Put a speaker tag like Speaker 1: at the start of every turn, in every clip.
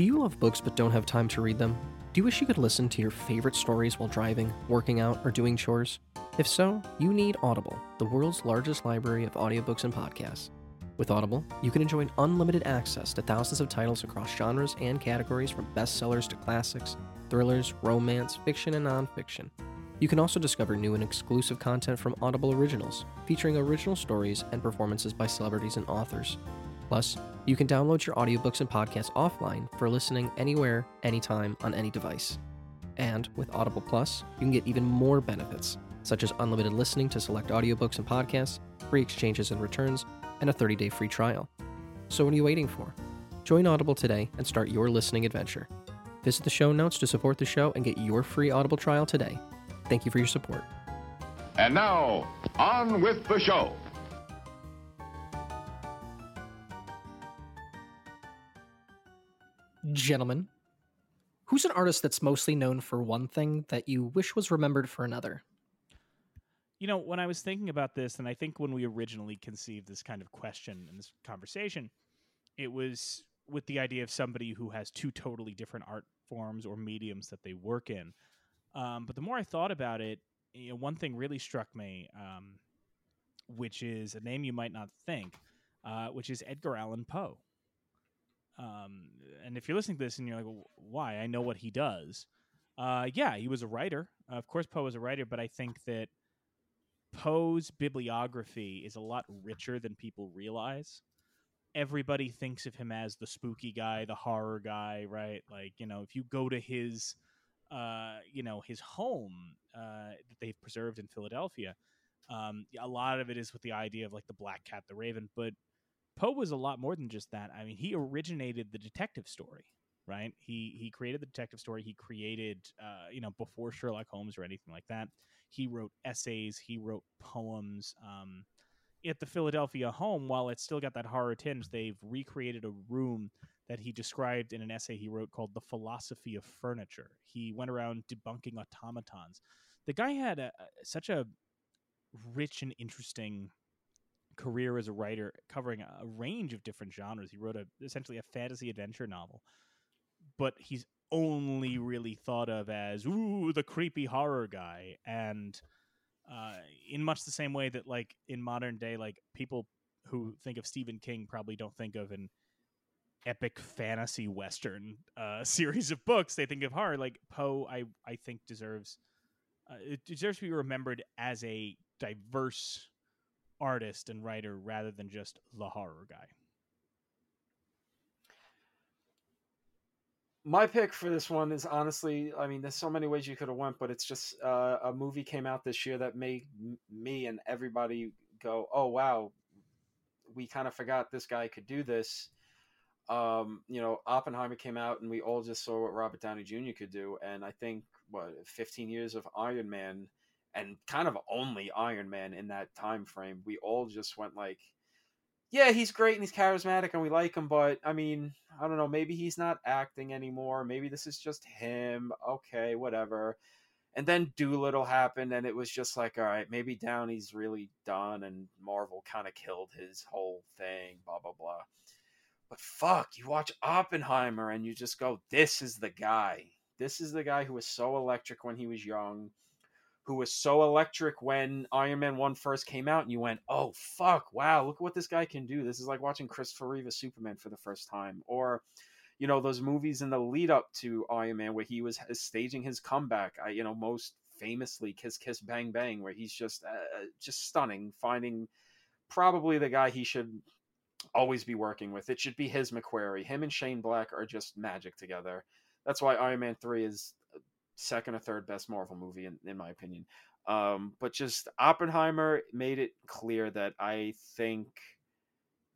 Speaker 1: Do you love books but don't have time to read them? Do you wish you could listen to your favorite stories while driving, working out, or doing chores? If so, you need Audible, the world's largest library of audiobooks and podcasts. With Audible, you can enjoy unlimited access to thousands of titles across genres and categories from bestsellers to classics, thrillers, romance, fiction, and nonfiction. You can also discover new and exclusive content from Audible Originals, featuring original stories and performances by celebrities and authors. Plus, you can download your audiobooks and podcasts offline for listening anywhere, anytime, on any device. And with Audible Plus, you can get even more benefits, such as unlimited listening to select audiobooks and podcasts, free exchanges and returns, and a 30 day free trial. So, what are you waiting for? Join Audible today and start your listening adventure. Visit the show notes to support the show and get your free Audible trial today. Thank you for your support.
Speaker 2: And now, on with the show.
Speaker 1: Gentlemen, who's an artist that's mostly known for one thing that you wish was remembered for another?
Speaker 3: You know, when I was thinking about this, and I think when we originally conceived this kind of question and this conversation, it was with the idea of somebody who has two totally different art forms or mediums that they work in. Um, but the more I thought about it, you know, one thing really struck me, um, which is a name you might not think, uh, which is Edgar Allan Poe. Um, and if you're listening to this and you're like, why? I know what he does. Uh, yeah, he was a writer. Uh, of course, Poe was a writer, but I think that Poe's bibliography is a lot richer than people realize. Everybody thinks of him as the spooky guy, the horror guy, right? Like, you know, if you go to his, uh, you know, his home uh, that they've preserved in Philadelphia, um, a lot of it is with the idea of like the black cat, the raven, but Poe was a lot more than just that. I mean, he originated the detective story, right? He he created the detective story. He created, uh, you know, before Sherlock Holmes or anything like that. He wrote essays. He wrote poems. Um, at the Philadelphia home, while it's still got that horror tinge, they've recreated a room that he described in an essay he wrote called "The Philosophy of Furniture." He went around debunking automatons. The guy had a, such a rich and interesting career as a writer covering a range of different genres. He wrote a essentially a fantasy adventure novel, but he's only really thought of as ooh the creepy horror guy, and uh, in much the same way that like in modern day, like people who think of Stephen King probably don't think of an epic fantasy western uh, series of books. They think of horror. Like Poe, I I think deserves uh, it deserves to be remembered as a diverse artist and writer rather than just the horror guy.
Speaker 4: My pick for this one is honestly, I mean, there's so many ways you could have went, but it's just uh, a movie came out this year that made me and everybody go, "Oh wow, we kind of forgot this guy could do this." Um, you know, Oppenheimer came out, and we all just saw what Robert Downey Jr. could do, and I think what 15 years of Iron Man and kind of only Iron Man in that time frame. We all just went like, yeah, he's great and he's charismatic and we like him, but I mean, I don't know, maybe he's not acting anymore. Maybe this is just him. Okay, whatever. And then Dolittle happened, and it was just like, all right, maybe Downey's really done, and Marvel kind of killed his whole thing, blah, blah, blah. But fuck, you watch Oppenheimer and you just go, this is the guy. This is the guy who was so electric when he was young who was so electric when Iron Man 1 first came out, and you went, oh, fuck, wow, look at what this guy can do. This is like watching Christopher Reeve Superman for the first time. Or, you know, those movies in the lead up to Iron Man where he was staging his comeback. I, you know, most famously Kiss Kiss Bang Bang, where he's just, uh, uh, just stunning, finding probably the guy he should always be working with. It should be his McQuarrie. Him and Shane Black are just magic together. That's why Iron Man 3 is second or third best Marvel movie in, in my opinion. Um, but just Oppenheimer made it clear that I think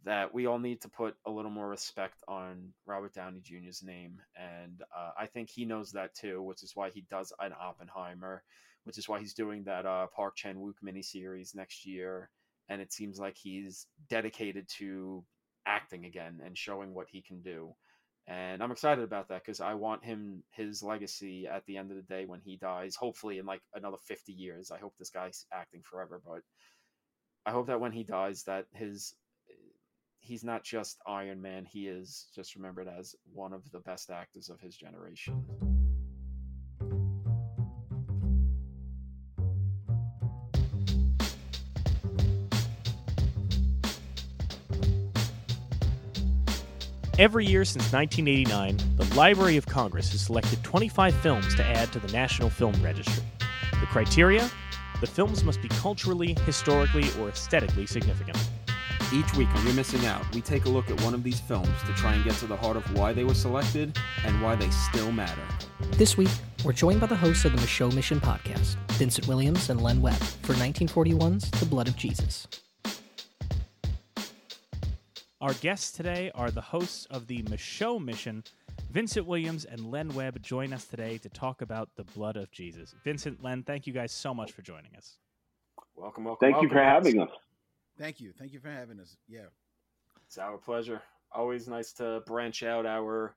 Speaker 4: that we all need to put a little more respect on Robert Downey Jr.'s name, and uh, I think he knows that too, which is why he does an Oppenheimer, which is why he's doing that uh, Park Chan Wook miniseries next year, and it seems like he's dedicated to acting again and showing what he can do and I'm excited about that because I want him his legacy at the end of the day when he dies. Hopefully, in like another 50 years. I hope this guy's acting forever, but I hope that when he dies, that his he's not just Iron Man. He is just remembered as one of the best actors of his generation.
Speaker 3: Every year since 1989, the Library of Congress has selected 25 films to add to the National Film Registry. The criteria? The films must be culturally, historically, or aesthetically significant.
Speaker 5: Each week on You're Missing Out, we take a look at one of these films to try and get to the heart of why they were selected and why they still matter.
Speaker 6: This week, we're joined by the hosts of the Micheaux Mission podcast, Vincent Williams and Len Webb, for 1941's The Blood of Jesus.
Speaker 3: Our guests today are the hosts of the Micheaux Mission. Vincent Williams and Len Webb join us today to talk about the blood of Jesus. Vincent, Len, thank you guys so much for joining us.
Speaker 4: Welcome, welcome.
Speaker 7: Thank you for
Speaker 4: guys.
Speaker 7: having us.
Speaker 8: Thank you. Thank you for having us. Yeah.
Speaker 4: It's our pleasure. Always nice to branch out our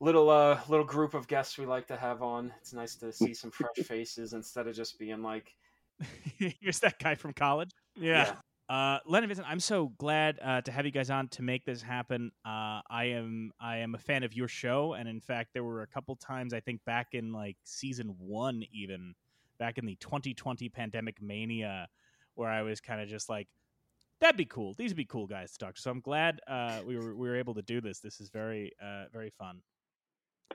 Speaker 4: little uh little group of guests we like to have on. It's nice to see some fresh faces instead of just being like
Speaker 3: Here's that guy from college. Yeah. Uh, Len and Vincent, I'm so glad uh, to have you guys on to make this happen. Uh, I am I am a fan of your show, and in fact, there were a couple times I think back in like season one, even back in the 2020 pandemic mania, where I was kind of just like, "That'd be cool. These would be cool guys to talk to." So I'm glad uh, we were we were able to do this. This is very uh, very fun.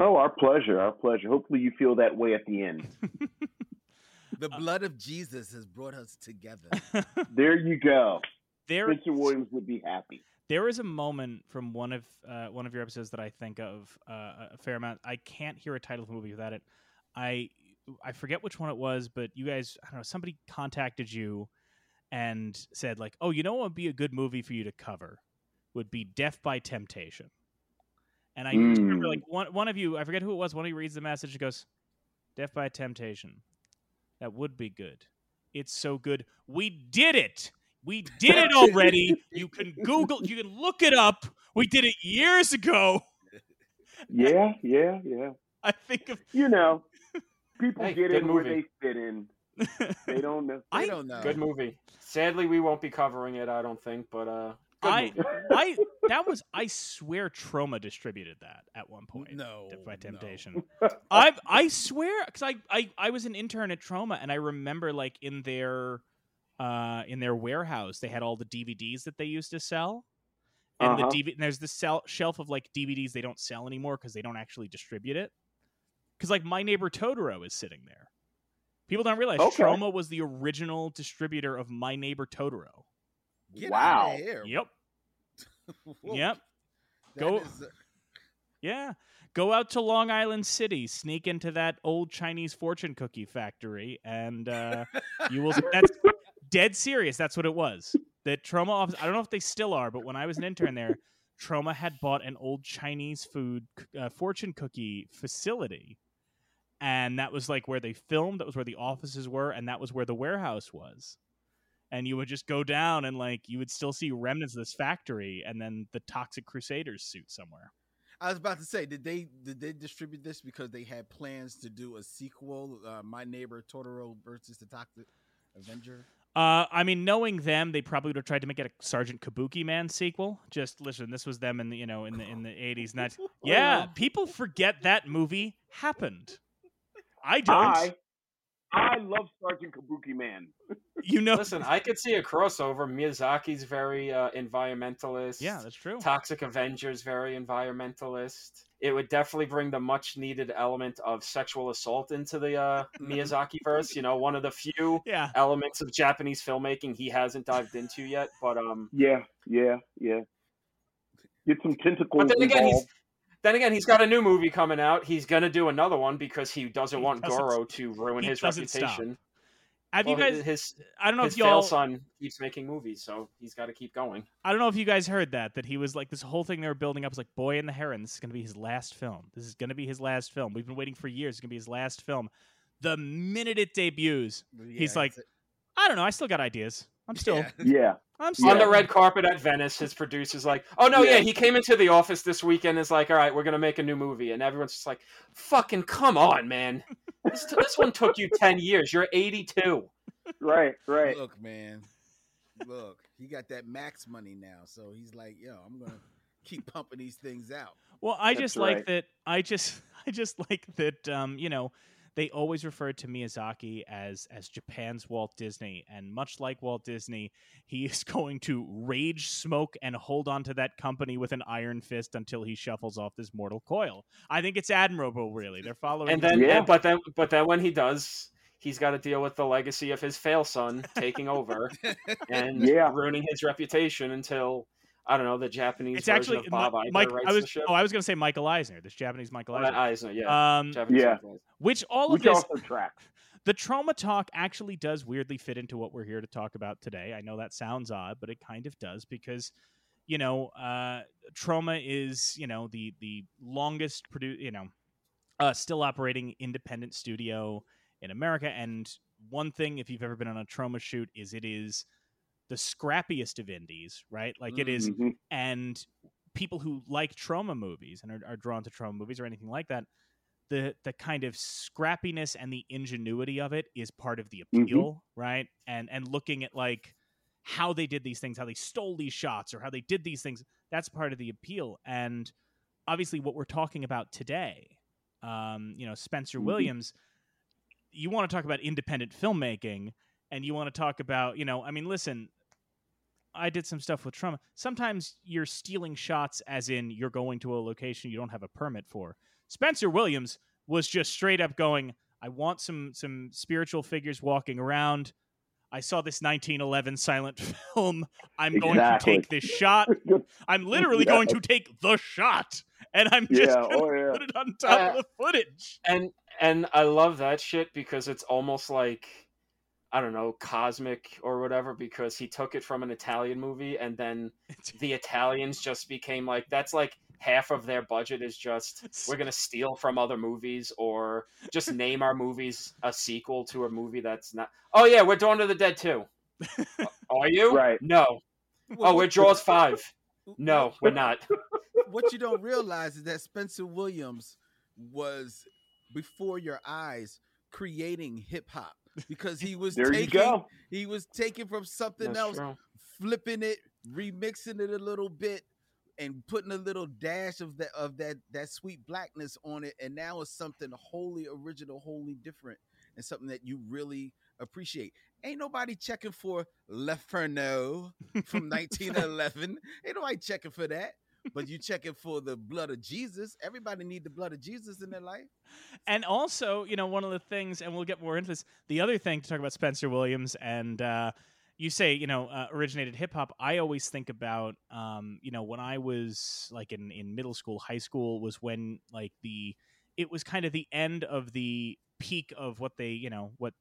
Speaker 7: Oh, our pleasure. Our pleasure. Hopefully, you feel that way at the end.
Speaker 8: The blood of Jesus has brought us together.
Speaker 7: There you go.
Speaker 3: there
Speaker 7: Vincent Williams would be happy.
Speaker 3: there is a moment from one of uh, one of your episodes that I think of uh, a fair amount. I can't hear a title of a movie without it. I I forget which one it was, but you guys, I don't know, somebody contacted you and said like, "Oh, you know what would be a good movie for you to cover? Would be Death by Temptation." And I just remember
Speaker 7: Mm.
Speaker 3: like one one of you, I forget who it was, one of you reads the message and goes, "Death by Temptation." That would be good. It's so good. We did it. We did it already. you can Google, you can look it up. We did it years ago.
Speaker 7: Yeah, yeah, yeah.
Speaker 3: I think of
Speaker 7: You know, people
Speaker 4: Hey,
Speaker 7: get
Speaker 4: good
Speaker 7: in where they fit in. They don't know.
Speaker 8: I
Speaker 3: I-
Speaker 8: don't know.
Speaker 4: good movie. Sadly, we won't be covering it. I don't think, but uh, good
Speaker 3: I. I that was I swear Troma distributed that at one point.
Speaker 8: No.
Speaker 3: Death by
Speaker 8: no.
Speaker 3: Temptation. I I swear because I, I I was an intern at Troma and I remember like in their uh in their warehouse they had all the DVDs that they used to sell. And
Speaker 7: Uh-huh.
Speaker 3: the DVD and there's this sell, shelf of like DVDs they don't sell anymore because they don't actually distribute it. Because like My Neighbor Totoro is sitting there. People don't realize
Speaker 7: Okay.
Speaker 3: Troma was the original distributor of My Neighbor Totoro.
Speaker 8: Get
Speaker 7: Wow.
Speaker 8: Out of here.
Speaker 3: Yep. Yep. Go-
Speaker 8: is, uh,
Speaker 3: Yeah. Go out to Long Island City, sneak into that old Chinese fortune cookie factory, and uh, you will. That's dead serious. That's what it was. That Troma office. I don't know if they still are, but when I was an intern there, Troma had bought an old Chinese food uh, fortune cookie facility, and that was like where they filmed. That was where the offices were, and that was where the warehouse was. And you would just go down, and like you would still see remnants of this factory, and then the Toxic Crusaders suit somewhere.
Speaker 8: I was about to say, did they did they distribute this because they had plans to do a sequel, uh, My Neighbor Totoro versus the Toxic Avenger?
Speaker 3: Uh, I mean, knowing them, they probably would have tried to make it a Sergeant Kabuki Man sequel. Just listen, this was them in the you know in the in the eighties. Not yeah, people forget that movie happened. I don't.
Speaker 7: I, I love Sergeant Kabuki Man.
Speaker 3: you know,
Speaker 4: Listen, I could see a crossover. Miyazaki's very uh, environmentalist.
Speaker 3: yeah, that's true.
Speaker 4: Toxic Avengers very environmentalist. It would definitely bring the much needed element of sexual assault into the uh, Miyazaki verse. You know, one of the few
Speaker 3: Yeah,
Speaker 4: elements of Japanese filmmaking he hasn't dived into yet. But um,
Speaker 7: Yeah, yeah, yeah. Get some tentacles
Speaker 4: but then again, he's
Speaker 7: involved.
Speaker 4: Then again he's got a new movie coming out. He's gonna do another one because he doesn't
Speaker 3: He
Speaker 4: want
Speaker 3: doesn't-
Speaker 4: Goro to ruin his
Speaker 3: doesn't stop.
Speaker 4: reputation.
Speaker 3: have you guys?
Speaker 4: his
Speaker 3: I don't know if y'all.
Speaker 4: son keeps making movies, so he's got to keep going.
Speaker 3: I don't know if you guys heard that. That he was like this whole thing they were building up was like Boy and the Heron. This is gonna be his last film. This is gonna be his last film. We've been waiting for years. It's gonna be his last film. The minute it debuts, He's like,
Speaker 8: it's-
Speaker 3: I don't know. I still got ideas. I'm still.
Speaker 8: Yeah.
Speaker 7: Yeah.
Speaker 3: I'm still.
Speaker 4: On the red carpet at Venice, his producer's like, "Oh no, yeah.
Speaker 7: Yeah.
Speaker 4: he came into the office this weekend. Is like, all right, we're gonna make a new movie," and everyone's just like, "Fucking come on, man! This, this one took you ten years. You're 82."
Speaker 7: Right, right.
Speaker 8: Look, man. look, he got that max money now, so he's like, yo, I'm gonna keep pumping these things out.
Speaker 3: Well, I
Speaker 7: That's
Speaker 3: just like that. I just, I just like that. Um, you know, they always referred to Miyazaki as as Japan's Walt Disney, and much like Walt Disney, he is going to rage, smoke, and hold on to that company with an iron fist until he shuffles off this mortal coil. I think it's admirable. Really, they're following.
Speaker 4: and then,
Speaker 7: Yeah.
Speaker 4: and- but then, but then when he does, he's got to deal with the legacy of his fail son taking over and
Speaker 7: Yeah.
Speaker 4: ruining his reputation until I don't know the Japanese
Speaker 3: It's actually
Speaker 4: of Bob
Speaker 3: Mi-
Speaker 4: Iger
Speaker 3: Mike. I was. Oh, I was going to say Michael Eisner, this Japanese Michael Eisner.
Speaker 4: Eisner, yeah,
Speaker 3: Um,
Speaker 4: Japanese
Speaker 7: Yeah.
Speaker 4: Eisner.
Speaker 3: which all of
Speaker 7: Which
Speaker 3: this
Speaker 7: also tracks.
Speaker 3: the troma talk actually does weirdly fit into what we're here to talk about today. I know that sounds odd, but it kind of does because you know, uh, troma is you know the the longest produ- you know, uh, still operating independent studio in America. And one thing, if you've ever been on a troma shoot, is it is the scrappiest of indies, right? Like it is
Speaker 7: Mhm.
Speaker 3: and people who like troma movies and are, are drawn to troma movies or anything like that the the kind of scrappiness and the ingenuity of it is part of the
Speaker 7: Mhm.
Speaker 3: appeal right and and looking at like how they did these things how they stole these shots or how they did these things that's part of the appeal and obviously what we're talking about today um you know spencer
Speaker 7: Mhm.
Speaker 3: williams you want to talk about independent filmmaking and you want to talk about you know i mean listen I did some stuff with troma. Sometimes you're stealing shots, as in you're going to a location you don't have a permit for. Spencer Williams was just straight up going, "I want some some spiritual figures walking around. I saw this 1911 silent film. I'm going to take this shot. I'm literally
Speaker 7: Yeah.
Speaker 3: going to take the shot, and I'm just
Speaker 7: Yeah,
Speaker 3: going to
Speaker 7: oh yeah.
Speaker 3: put it on top
Speaker 4: Uh,
Speaker 3: of the footage."
Speaker 4: and and I love that shit because it's almost like I don't know cosmic or whatever because he took it from an Italian movie and then the Italians just became like that's like half of their budget is just we're gonna steal from other movies or just name our movies a sequel to a movie that's not. Oh yeah, we're Dawn of the Dead too. Are you?
Speaker 7: Right.
Speaker 4: No. Oh, we're Jaws five. No, we're not.
Speaker 8: what you don't realize is that Spencer Williams was before your eyes creating hip hop because he was
Speaker 7: There you
Speaker 8: taking
Speaker 7: go.
Speaker 8: he was taking from something
Speaker 4: That's
Speaker 8: else,
Speaker 4: true.
Speaker 8: flipping it, remixing it a little bit, and putting a little dash of that of that that sweet blackness on it, and now it's something wholly original, wholly different, and something that you really appreciate. Ain't nobody checking for L'Inferno from 1911. Ain't nobody checking for that. But you checking for the blood of Jesus. Everybody need the blood of Jesus in their life.
Speaker 3: and also, you know, one of the things, and we'll get more into this. The other thing to talk about Spencer Williams, and uh, you say, you know, uh, originated hip hop. I always think about, um, you know, when I was like in in middle school, high school was when like the it was kind of the end of the peak of what they, you know, what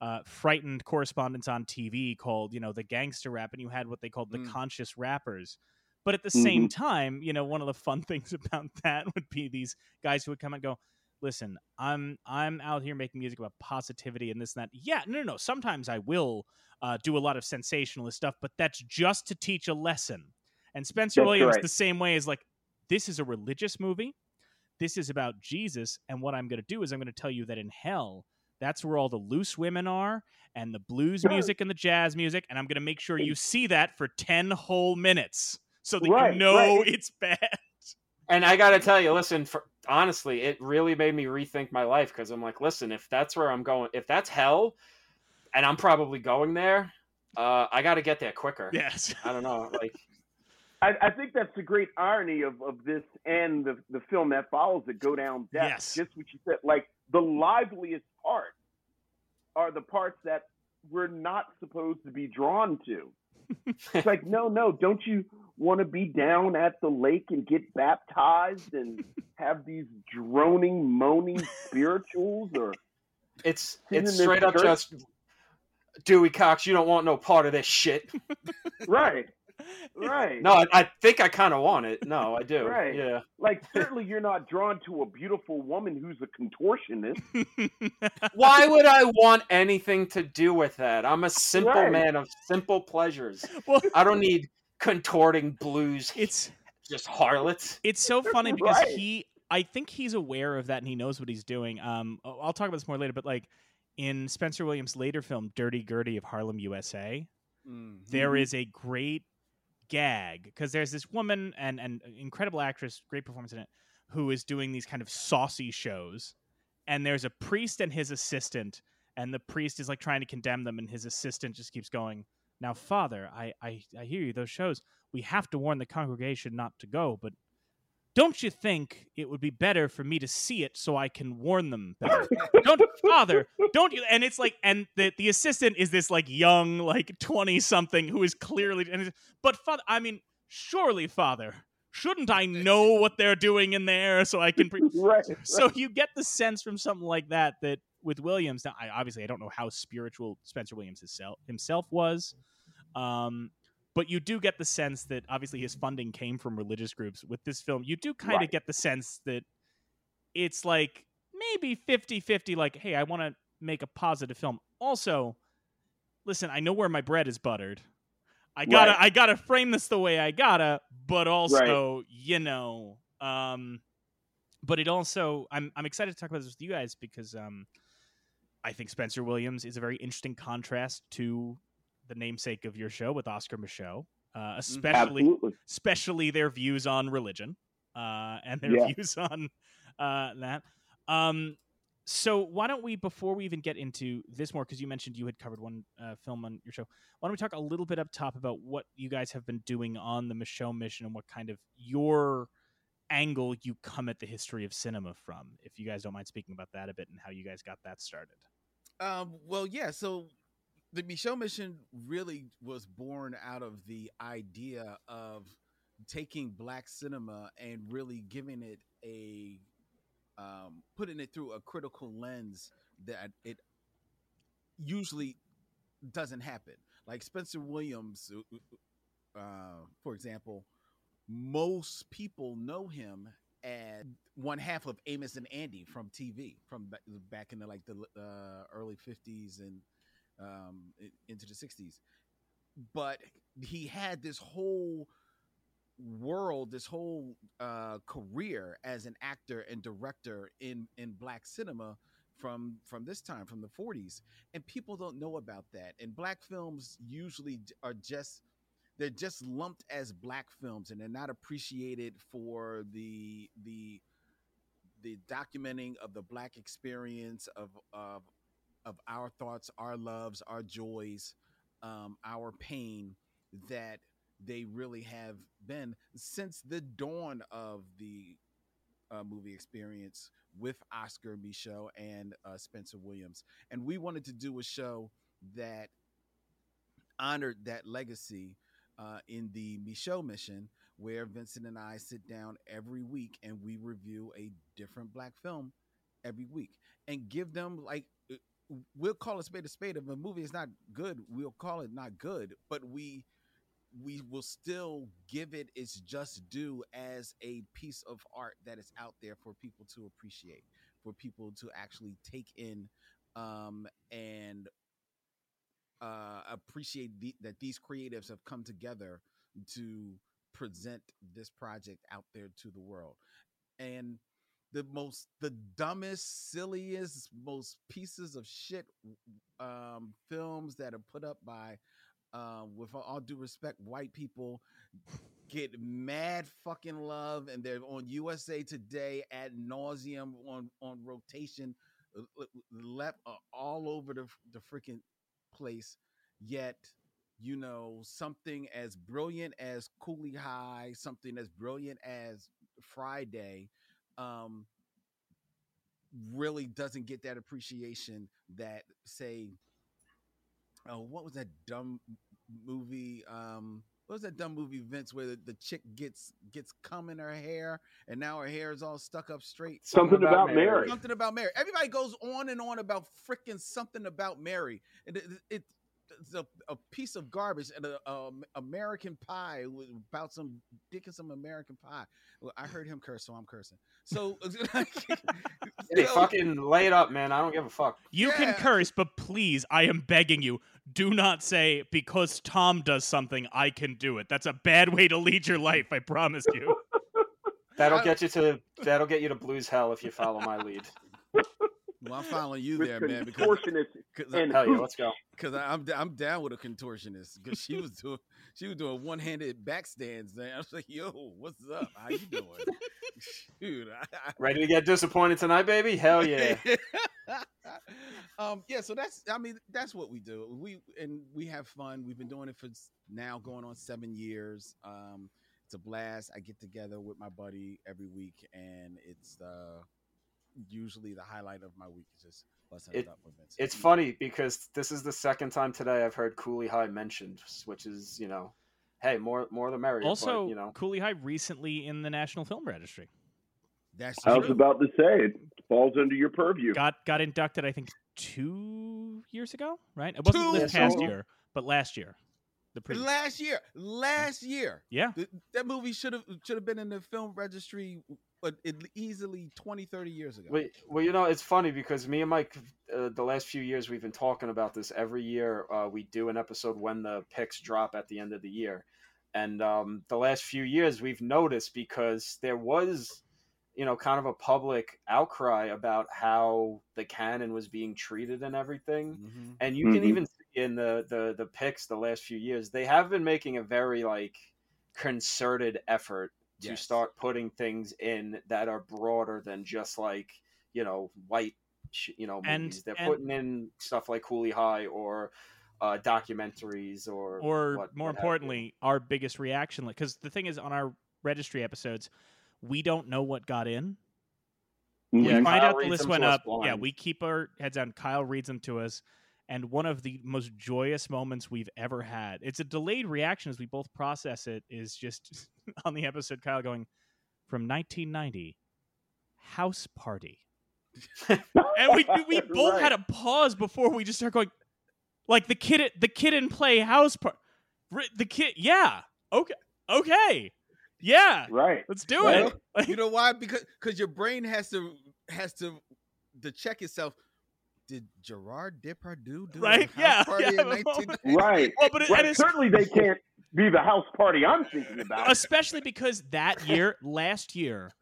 Speaker 3: uh, frightened correspondents on TV called, you know, the gangster rap, and you had what they called the
Speaker 8: Mm.
Speaker 3: conscious rappers. But at the same time, you know, one of the fun things about that would be these guys who would come and go, listen, I'm I'm out here making music about positivity and this and that. Yeah, no, no, no. Sometimes I will uh, do a lot of sensationalist stuff, but that's just to teach a lesson. And Spencer
Speaker 7: That's
Speaker 3: Williams,
Speaker 7: right.
Speaker 3: the same way, is like, this is a religious movie. This is about Jesus, and what I'm going to do is I'm going to tell you that in hell, that's where all the loose women are, and the blues music and the jazz music, and I'm going to make sure you see that for ten whole minutes, so that
Speaker 7: Right,
Speaker 3: you know
Speaker 7: right.
Speaker 3: it's bad.
Speaker 4: And I gotta tell you, listen, for, honestly, it really made me rethink my life because I'm like, listen, if that's where I'm going, if that's hell, and I'm probably going there, uh, I got to get there quicker.
Speaker 3: Yes.
Speaker 4: I don't know, like,
Speaker 7: I, I think that's the great irony of, of this and the, the film that follows it, Go Down Death.
Speaker 3: Yes.
Speaker 7: Just what you said. Like, the liveliest parts are the parts that we're not supposed to be drawn to. It's like, no, no, don't you want to be down at the lake and get baptized and have these droning, moaning spirituals? Or
Speaker 4: it's it's straight up
Speaker 7: church?
Speaker 4: just Dewey Cox. You don't want no part of this shit.
Speaker 7: right, right.
Speaker 4: No, I, I think I kind of want it. No, I do.
Speaker 7: Right.
Speaker 4: Yeah.
Speaker 7: Like, certainly you're not drawn to a beautiful woman who's a contortionist.
Speaker 4: Why would I want anything to do with that? I'm a simple
Speaker 7: Right.
Speaker 4: man of simple pleasures.
Speaker 3: well,
Speaker 4: I don't need contorting blues.
Speaker 3: it's
Speaker 4: just harlots.
Speaker 3: it's so funny because
Speaker 7: Right.
Speaker 3: he I think he's aware of that and he knows what he's doing. Um I'll I'll talk about this more later, but like in Spencer Williams' later film Dirty Gertie of Harlem, USA,
Speaker 8: Mhm.
Speaker 3: there is a great gag because there's this woman and and uh, incredible actress, great performance in it, who is doing these kind of saucy shows, and there's a priest and his assistant, and the priest is like trying to condemn them, and his assistant just keeps going. Now, Father, I I, I hear you. Those shows we have to warn the congregation not to go, but. Don't you think it would be better for me to see it so I can warn them better? don't father don't you and it's like and the the assistant is this like young like 20 something who is clearly and but father i mean surely father shouldn't i know what they're doing in there so i can pre-?
Speaker 7: right.
Speaker 3: so you get the sense from something like that that with williams now i obviously i don't know how spiritual spencer williams himself himself was um but you do get the sense that obviously his funding came from religious groups with this film you do kind of
Speaker 7: Right.
Speaker 3: get the sense that it's like maybe 50-50 like hey i want to make a positive film also listen i know where my bread is buttered i gotta
Speaker 7: Right.
Speaker 3: i gotta frame this the way i gotta but also you know um but it also i'm i'm excited to talk about this with you guys because um i think spencer williams is a very interesting contrast to the namesake of your show with oscar micheaux uh, especially
Speaker 7: Absolutely.
Speaker 3: especially their views on religion uh, and their
Speaker 7: Yeah.
Speaker 3: views on uh, that. Um, so why don't we, before we even get into this more, because you mentioned you had covered one uh, film on your show, why don't we talk a little bit up top about what you guys have been doing on the Micheaux mission and what kind of your angle you come at the history of cinema from, if you guys don't mind speaking about that a bit and how you guys got that started.
Speaker 8: Um, well, yeah. So the Micheaux mission really was born out of the idea of taking black cinema and really giving it a um, putting it through a critical lens that it usually doesn't happen. Like Spencer Williams, uh, uh, for example, most people know him as one half of Amos and Andy from TV from back in the like the uh, early fifties and um, into the sixties. But he had this whole world, this whole uh, career as an actor and director in in black cinema from from this time from the 40s and people don't know about that and black films usually are just they're just lumped as black films and they're not appreciated for the the the documenting of the black experience of of of our thoughts our loves our joys um our pain that they really have been since the dawn of the uh, movie experience with Oscar Micheaux and uh, Spencer Williams. And we wanted to do a show that honored that legacy uh, in the Micheaux mission, where Vincent and I sit down every week and we review a different black film every week and give them like we'll call a spade a spade. If a movie is not good, we'll call it not good, but we we will still give it its just due as a piece of art that is out there for people to appreciate, for people to actually take in um, and uh, appreciate the, that these creatives have come together to present this project out there to the world. And the most, the dumbest, silliest, most pieces of shit um, films that are put up by um, with all due respect, white people get mad fucking love, and they're on USA Today at nauseum on on rotation, uh, left uh, all over the the freaking place. Yet, you know, something as brilliant as Cooley High, something as brilliant as Friday, um, really doesn't get that appreciation that say oh, what was that dumb movie? Um, what was that dumb movie, Vince, where the, the chick gets gets cum in her hair and now her hair is all stuck up straight?
Speaker 7: Something about Mary.
Speaker 8: Something about Mary. Everybody goes on and on about freaking something about Mary, and it, it it's a, a piece of garbage and a, um American Pie with- about some dick and some American Pie. Well, I heard him curse, so I'm cursing. So,
Speaker 4: Hey,
Speaker 8: so-
Speaker 4: fucking lay it up, man. I don't give a fuck.
Speaker 3: You can curse, but please, I am begging you, do not say because Tom does something, I can do it. That's a bad way to lead your life. I promise you.
Speaker 4: That'll get you to that'll get you to blues hell if you follow my lead.
Speaker 8: well, I'm following you there, man, because
Speaker 7: contortionist
Speaker 8: 'cause I-
Speaker 7: and
Speaker 4: Hell yeah,
Speaker 7: hoot.
Speaker 4: let's go.
Speaker 8: Cause I- I'm I'm down with a contortionist because she was doing she was doing one handed backstands. Man. I was like, "Yo, what's up? How you doing?" Shoot, I, I,
Speaker 4: Ready to get disappointed tonight, baby? Hell yeah.
Speaker 8: um, yeah, so that's I mean that's what we do. We and we have fun. We've been doing it for now going on seven years. Um, it's a blast. I get together with my buddy every week, and it's uh, usually the highlight of my week. Is just busting it,
Speaker 4: It-
Speaker 8: up with Vince.
Speaker 4: It's funny because this is the second time today I've heard Cooley High mentioned, which is, you know, hey, more more the merrier.
Speaker 3: Also,
Speaker 4: but, you know,
Speaker 3: Cooley High recently in the National Film Registry.
Speaker 8: That's
Speaker 7: I was
Speaker 8: true.
Speaker 7: about to say it falls under your purview.
Speaker 3: Got got inducted, I think, two years ago, right? It wasn't
Speaker 8: Two?
Speaker 3: this past year, but last year. The previous.
Speaker 8: last year. Last year.
Speaker 3: Yeah.
Speaker 8: Th- that movie should have should have been in the film registry but it, easily 20 30 years ago
Speaker 4: well, well, you know, it's funny because me and Mike, uh, the last few years, we've been talking about this. Every year, uh, we do an episode when the picks drop at the end of the year, and um, the last few years, we've noticed because there was, you know, kind of a public outcry about how the canon was being treated and everything.
Speaker 8: Mhm.
Speaker 4: and you can
Speaker 7: Mhm.
Speaker 4: even see in the, the the picks the last few years they have been making a very like concerted effort to
Speaker 8: Yes.
Speaker 4: start putting things in that are broader than just like you know white you know
Speaker 3: And-
Speaker 4: movies they're
Speaker 3: and-
Speaker 4: putting in stuff like Cooley High or uh, documentaries or
Speaker 3: or
Speaker 4: what-
Speaker 3: more
Speaker 4: what have you.
Speaker 3: importantly, our biggest reaction. Because the thing is, on our registry episodes, we don't know what got in.
Speaker 4: Yeah,
Speaker 3: we find
Speaker 4: Kyle
Speaker 3: out the list went
Speaker 4: to us
Speaker 3: up. Yeah, we keep our heads down. Kyle reads them to us. And one of the most joyous moments we've ever had. It's a delayed reaction as we both process it. Is just on the episode, Kyle going from 1990, House Party, and we we both had a pause before we just start going, like the kid the kid in play House Party, the kid, yeah, okay, okay, yeah,
Speaker 7: right.
Speaker 3: let's do
Speaker 7: Right.
Speaker 3: it.
Speaker 8: You know why because because your brain has to has to to check itself did Gerard Depardieu do
Speaker 3: Right,
Speaker 8: a house
Speaker 3: yeah,
Speaker 8: party
Speaker 3: yeah,
Speaker 8: in
Speaker 3: the
Speaker 8: 1990?
Speaker 7: Right.
Speaker 3: well, but it,
Speaker 7: Right.
Speaker 3: it's
Speaker 7: Certainly they can't be the house party I'm thinking about.
Speaker 3: especially because that year, last year,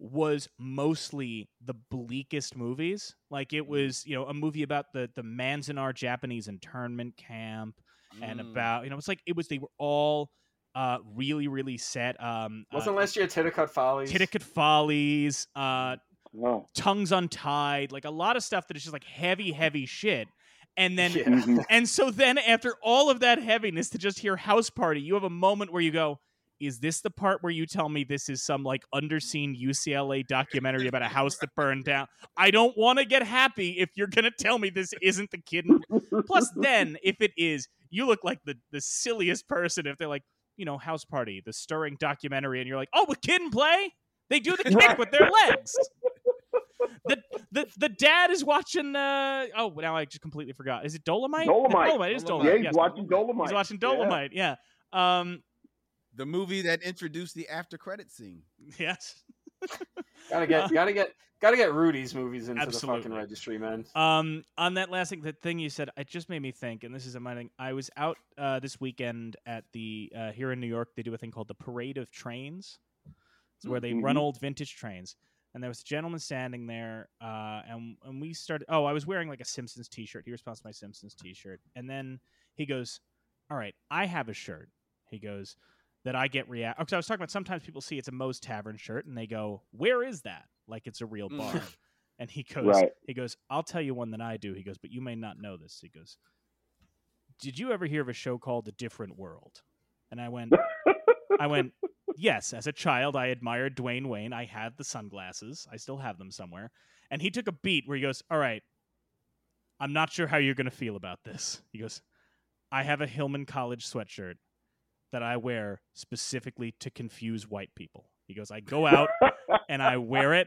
Speaker 3: was mostly the bleakest movies. Like it was, you know, a movie about the the Manzanar Japanese internment camp, and
Speaker 8: Mm.
Speaker 3: about you know, it's like it was. They were all uh really really set. Um,
Speaker 4: wasn't
Speaker 3: uh,
Speaker 4: last year Titicut Follies
Speaker 3: Titicut Follies, uh,
Speaker 7: Oh.
Speaker 3: Tongues Untied, like a lot of stuff that is just like heavy, heavy shit. And then,
Speaker 4: Yeah.
Speaker 7: Mhm.
Speaker 3: and so then after all of that heaviness, to just hear House Party, you have a moment where you go, "Is this the part where you tell me this is some like underseen UCLA documentary about a house that burned down?" I don't want to get happy if you're gonna tell me this isn't the kid. Plus, then if it is, you look like the the silliest person if they're like, you know, House Party, the stirring documentary, and you're like, "Oh, with kid and play." They do the kick with their legs. The, the the dad is watching. Uh, oh, now I just completely forgot. Is it Dolomite?
Speaker 7: Dolomite.
Speaker 3: Dolomite. It is
Speaker 8: Dolomite.
Speaker 7: yeah, he's
Speaker 3: yes.
Speaker 7: watching Dolomite.
Speaker 3: He's watching
Speaker 7: Yeah.
Speaker 3: Dolomite. Yeah. Um.
Speaker 8: the movie that introduced the after credit scene
Speaker 3: Yes.
Speaker 4: gotta get gotta get gotta get Rudy's movies into the fucking registry man
Speaker 3: Um. On that last thing, the thing you said, it just made me think, and this is a my thing. I was out uh, this weekend at the uh, here in New York. They do a thing called the Parade of Trains. It's where they run
Speaker 7: Mhm.
Speaker 3: old vintage trains. And there was a gentleman standing there, uh, and and we started. Oh, I was wearing like a Simpsons T-shirt. He responds to my Simpsons T-shirt, and then he goes, "All right, I have a shirt." He goes that I get react. Because I was talking about sometimes people see it's a Moe's Tavern shirt, and they go, "Where is that?" Like it's a real
Speaker 8: Mm.
Speaker 3: bar. and he goes,
Speaker 7: Right.
Speaker 3: he goes, "I'll tell you one that I do." He goes, "But you may not know this." He goes, "Did you ever hear of a show called The Different World?" And I went, I went, yes, as a child, I admired Dwayne Wayne. I had the sunglasses. I still have them somewhere. And he took a beat where he goes, All right, I'm not sure how you're going to feel about this. He goes, I have a Hillman College sweatshirt that I wear specifically to confuse white people. He goes, I go out and I wear it.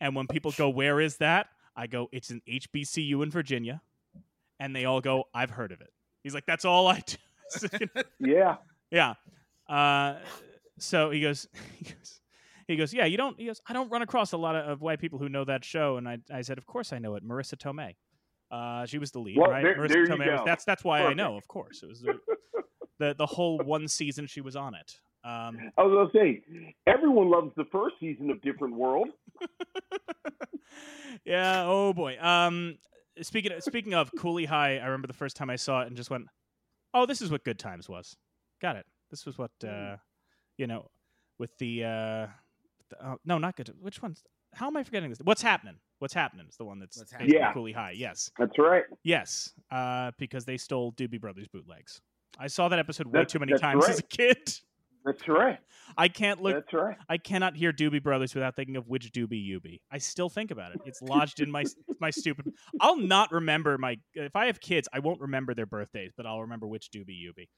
Speaker 3: And when people go, Where is that? I go, It's an HBCU in Virginia. And they all go, I've heard of it. He's like, That's all I do. So, you know,
Speaker 7: Yeah.
Speaker 3: yeah. Uh, so he goes, he goes, he goes, yeah, you don't, he goes, I don't run across a lot of, of white people who know that show. And I, I said, of course I know it. Marisa Tomei. Uh, she was the lead,
Speaker 7: Well,
Speaker 3: right?
Speaker 7: there-
Speaker 3: Marisa
Speaker 7: there
Speaker 3: Tomei. Was, that's, that's why I know, of course. It was the, the, the whole one season she was on it. Um,
Speaker 7: I was gonna say, everyone loves the first season of Different World.
Speaker 3: yeah. Oh boy. Um, speaking of, speaking of Cooley High, I remember the first time I saw it and just went, "Oh, this is what Good Times was." Got it. This was what uh, you know, with the, uh, the uh, no, not good. Which one's? How am I forgetting this? What's happening? What's happening? Is the one that's
Speaker 8: What's.
Speaker 7: Yeah.
Speaker 3: Cooley High. Yes,
Speaker 7: That's right.
Speaker 3: yes. Uh, because they stole Doobie Brothers bootlegs. I saw that episode way too many
Speaker 7: that's
Speaker 3: times as a kid.
Speaker 7: That's right.
Speaker 3: I can't look.
Speaker 7: That's right.
Speaker 3: I cannot hear Doobie Brothers without thinking of which Doobie you be. I still think about it. It's lodged in my my stupid. I'll not remember my. If I have kids, I won't remember their birthdays, but I'll remember which Doobie you be.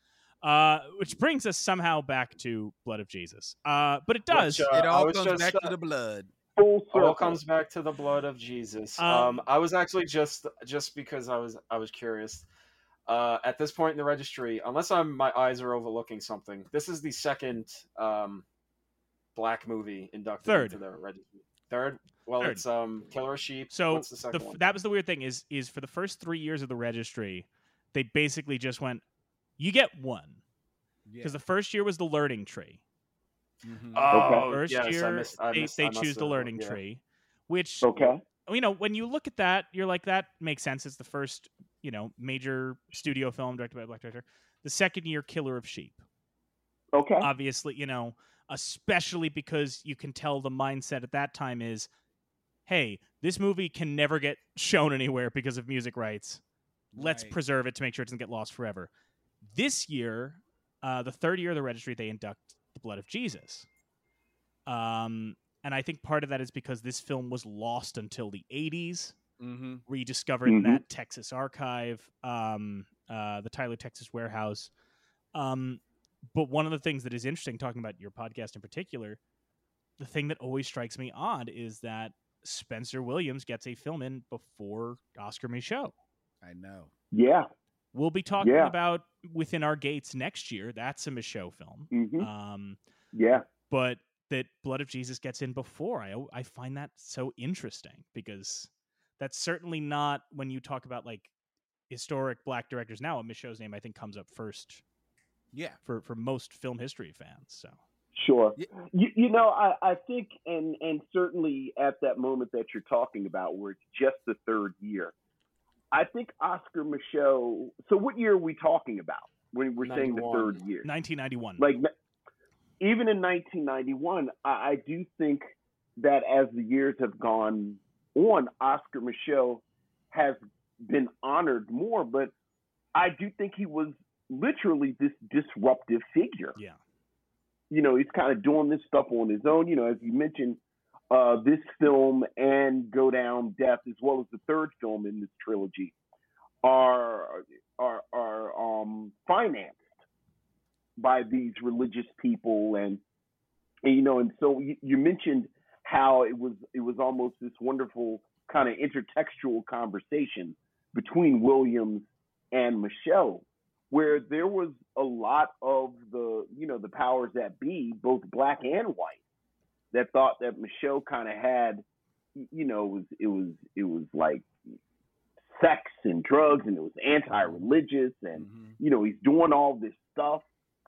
Speaker 3: Uh, which brings us somehow back to Blood of Jesus. Uh, but it does.
Speaker 4: Which, uh,
Speaker 8: it all comes
Speaker 4: just,
Speaker 8: back
Speaker 4: uh,
Speaker 8: to the blood.
Speaker 7: Full
Speaker 4: It
Speaker 7: circle.
Speaker 4: all comes back to the blood of Jesus.
Speaker 3: Um,
Speaker 4: Um, I was actually just just because I was I was curious. Uh, at this point in the registry, unless I'm my eyes are overlooking something, this is the second um, black movie inducted
Speaker 3: Third.
Speaker 4: into the registry. Third. Well,
Speaker 3: Third.
Speaker 4: it's um, Killer Sheep.
Speaker 3: so
Speaker 4: What's the second
Speaker 3: the,
Speaker 4: one?
Speaker 3: that was the weird thing is is for the first three years of the registry, they basically just went, you get one
Speaker 8: Yeah.
Speaker 3: because the first year was the learning tree.
Speaker 8: Mhm.
Speaker 4: Oh,
Speaker 3: First
Speaker 4: yes, I
Speaker 3: year
Speaker 4: missed- I
Speaker 3: they,
Speaker 4: missed-
Speaker 3: they
Speaker 4: I must
Speaker 3: choose the learning
Speaker 4: yeah.
Speaker 3: tree, which
Speaker 7: Okay.
Speaker 3: you know when you look at that you're like that makes sense it's the first you know major studio film directed by a black director the second year killer of sheep
Speaker 7: Okay.
Speaker 3: obviously you know especially because you can tell the mindset at that time is hey this movie can never get shown anywhere because of music rights let's
Speaker 8: Right.
Speaker 3: preserve it to make sure it doesn't get lost forever this year uh, the third year of the registry they induct the blood of jesus um, and i think part of that is because this film was lost until the 80s
Speaker 8: Mhm.
Speaker 3: rediscovered in
Speaker 7: Mhm.
Speaker 3: that Texas archive, um, uh, the Tyler Texas warehouse. Um, but one of the things that is interesting, talking about your podcast in particular, the thing that always strikes me odd is that Spencer Williams gets a film in before Oscar Micheaux.
Speaker 8: I know.
Speaker 7: Yeah.
Speaker 3: We'll be talking
Speaker 7: Yeah.
Speaker 3: about Within Our Gates next year. That's a Micheaux film.
Speaker 7: hmm
Speaker 3: Um,
Speaker 7: Yeah.
Speaker 3: but that Blood of Jesus gets in before. I I find that so interesting because that's certainly not when you talk about like historic black directors now. A Micheaux's name I think comes up first
Speaker 8: Yeah.
Speaker 3: for for most film history fans. So
Speaker 7: Sure.
Speaker 8: Yeah.
Speaker 7: You, you know, I, I think, and and certainly at that moment that you're talking about, where it's just the third year, I think Oscar Micheaux. So, what year are we talking about when we're saying the third year?
Speaker 3: 1991.
Speaker 7: Like, even in 1991, I, I do think that as the years have gone on, Oscar Micheaux has been honored more, but I do think he was literally this disruptive figure
Speaker 3: yeah.
Speaker 7: you know, he's kind of doing this stuff on his own. You know, as you mentioned, uh, this film and Go Down Death, as well as the third film in this trilogy, are are are um, financed by these religious people, and, and you know, and so you, you mentioned how it was it was almost this wonderful kind of intertextual conversation between Williams and Micheaux where there was a lot of the you know the powers that be, both black and white, that thought that Micheaux kind of had, you know, it was it was it was like sex and drugs, and it was anti-religious, and
Speaker 8: Mhm.
Speaker 7: you know he's doing all this stuff,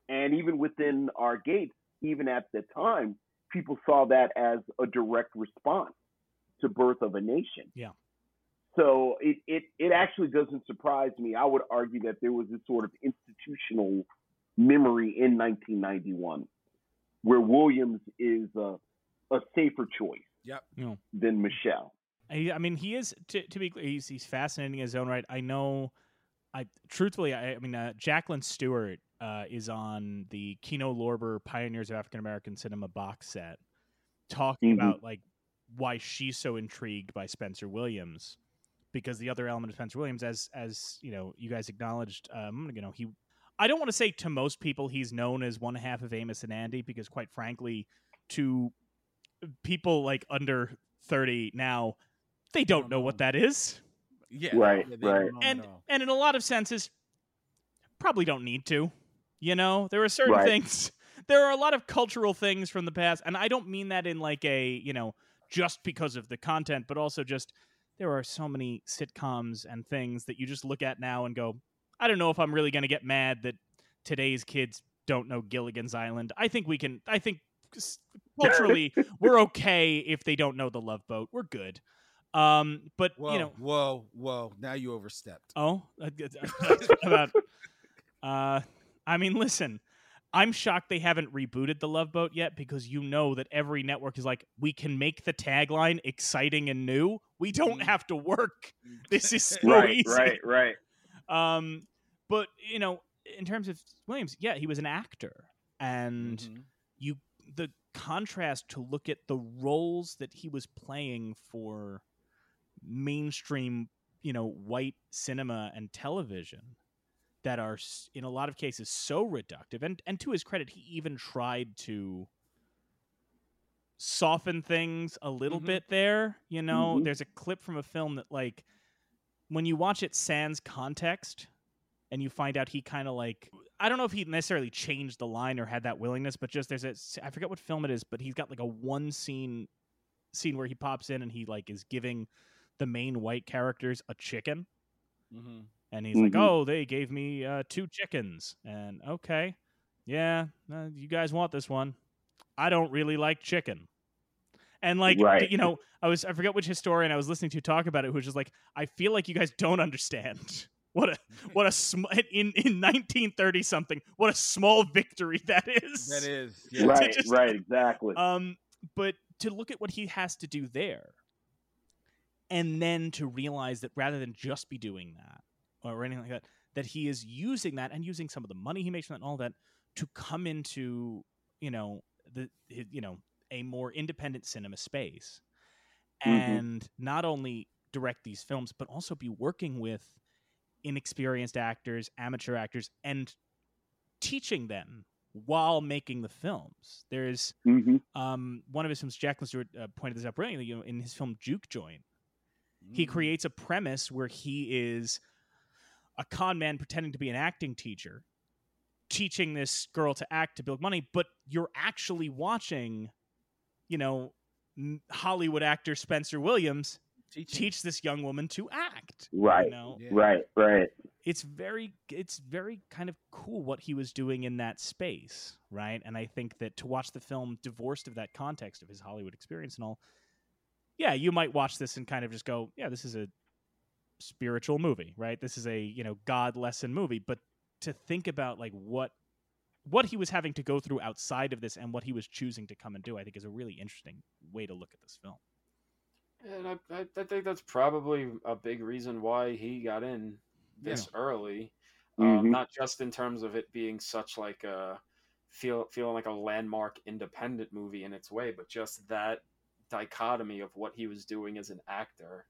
Speaker 7: and even within our gates, even at the time, people saw that as a direct response to Birth of a Nation.
Speaker 3: Yeah.
Speaker 7: So it, it, it actually doesn't surprise me. I would argue that there was this sort of institutional memory in 1991 where Williams is a, a safer choice
Speaker 8: Yep.
Speaker 7: than Micheaux.
Speaker 3: I, I mean, he is to, to be clear, he's he's fascinating in his own right. I know. I truthfully, I, I mean, uh, Jacqueline Stewart uh, is on the Kino Lorber Pioneers of African American Cinema box set, talking
Speaker 7: Mhm.
Speaker 3: about like why she's so intrigued by Spencer Williams, because the other element of Spencer Williams, as as you know, you guys acknowledged, um, you know, he. I don't want to say to most people he's known as one half of Amos and Andy because, quite frankly, to people like under thirty now, they don't
Speaker 8: Don't
Speaker 3: know
Speaker 8: know
Speaker 3: what that is,
Speaker 8: Yeah.
Speaker 7: Right,
Speaker 8: yeah,
Speaker 7: right.
Speaker 3: and and in a lot of senses, probably don't need to. You know, there are certain
Speaker 7: Right.
Speaker 3: things. There are a lot of cultural things from the past, and I don't mean that in like a you know just because of the content, but also just there are so many sitcoms and things that you just look at now and go, I don't know if I'm really going to get mad that today's kids don't know Gilligan's Island. I think we can. I think s- culturally we're okay if they don't know the Love Boat. We're good. Um, but
Speaker 8: Whoa,
Speaker 3: you know,
Speaker 8: whoa, whoa! Now you overstepped.
Speaker 3: oh, uh, about, uh, I mean, listen, I'm shocked they haven't rebooted the Love Boat yet because you know that every network is like, we can make the tagline exciting and new. We don't
Speaker 8: Mm.
Speaker 3: have to work. This is so
Speaker 7: right,
Speaker 3: easy.
Speaker 7: right, right.
Speaker 3: Um, but you know, in terms of Williams, yeah, he was an actor, and
Speaker 8: Mhm.
Speaker 3: you the contrast to look at the roles that he was playing for mainstream, you know, white cinema and television that are in a lot of cases so reductive. And and to his credit, he even tried to soften things a little
Speaker 8: Mhm.
Speaker 3: bit there. You know,
Speaker 7: Mhm.
Speaker 3: there's a clip from a film that like when you watch it sans context and you find out he kind of like I don't know if he necessarily changed the line or had that willingness, but just there's a I forget what film it is, but he's got like a one scene scene where he pops in and he like is giving the main white characters a chicken
Speaker 8: Mhm.
Speaker 3: and he's like,
Speaker 7: Mhm.
Speaker 3: "Oh, they gave me uh, two chickens." And okay, yeah, uh, you guys want this one? I don't really like chicken. And like,
Speaker 7: Right.
Speaker 3: you know, I was I forget which historian I was listening to talk about it, who was just like, "I feel like you guys don't understand what a what a sm- in in 1930 something what a small victory that is."
Speaker 8: That is yeah.
Speaker 7: Right,
Speaker 3: just-
Speaker 7: right, exactly.
Speaker 3: Um, but to look at what he has to do there, and then to realize that rather than just be doing that or anything like that, that he is using that and using some of the money he makes from that and all that to come into you know the you know a more independent cinema space,
Speaker 7: Mhm.
Speaker 3: and not only direct these films but also be working with inexperienced actors, amateur actors, and teaching them while making the films. There's
Speaker 7: hmm
Speaker 3: um, one of his films, Jacqueline Stewart uh, pointed this out brilliantly. You know, in his film Juke Joint, he
Speaker 8: Mhm.
Speaker 3: creates a premise where he is a con man pretending to be an acting teacher, teaching this girl to act to build money. But you're actually watching, you know, Hollywood actor Spencer Williams
Speaker 8: Teaching.
Speaker 3: teach this young woman to act.
Speaker 7: Right.
Speaker 3: You know,
Speaker 8: Yeah.
Speaker 7: Right, right.
Speaker 3: it's very it's very kind of cool what he was doing in that space right and i think that to watch the film divorced of that context of his hollywood experience and all yeah you might watch this and kind of just go yeah this is a spiritual movie right this is a you know god lesson movie but to think about like what what he was having to go through outside of this and what he was choosing to come and do i think is a really interesting way to look at this film
Speaker 4: And I, I, I think that's probably a big reason why he got in this early. Um,
Speaker 7: Mhm.
Speaker 4: not just in terms of it being such like a feel feeling like a landmark independent movie in its way, but just that dichotomy of what he was doing as an actor.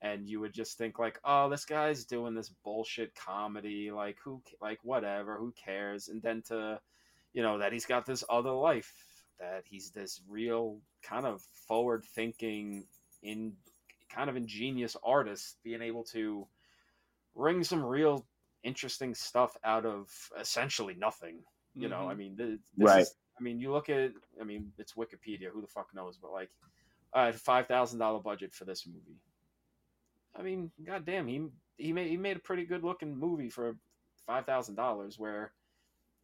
Speaker 4: And you would just think like, oh, this guy's doing this bullshit comedy, like who, like whatever, who cares? And then to, you know, that he's got this other life, that he's this real kind of forward thinking, in kind of ingenious artists being able to wring some real interesting stuff out of essentially nothing. You know, I mean, th- this
Speaker 7: Right.
Speaker 4: is, I mean, you look at, I mean, it's Wikipedia. Who the fuck knows? But like, uh, five thousand dollar budget for this movie. I mean, goddamn, he he made he made a pretty good looking movie for five thousand dollars. Where,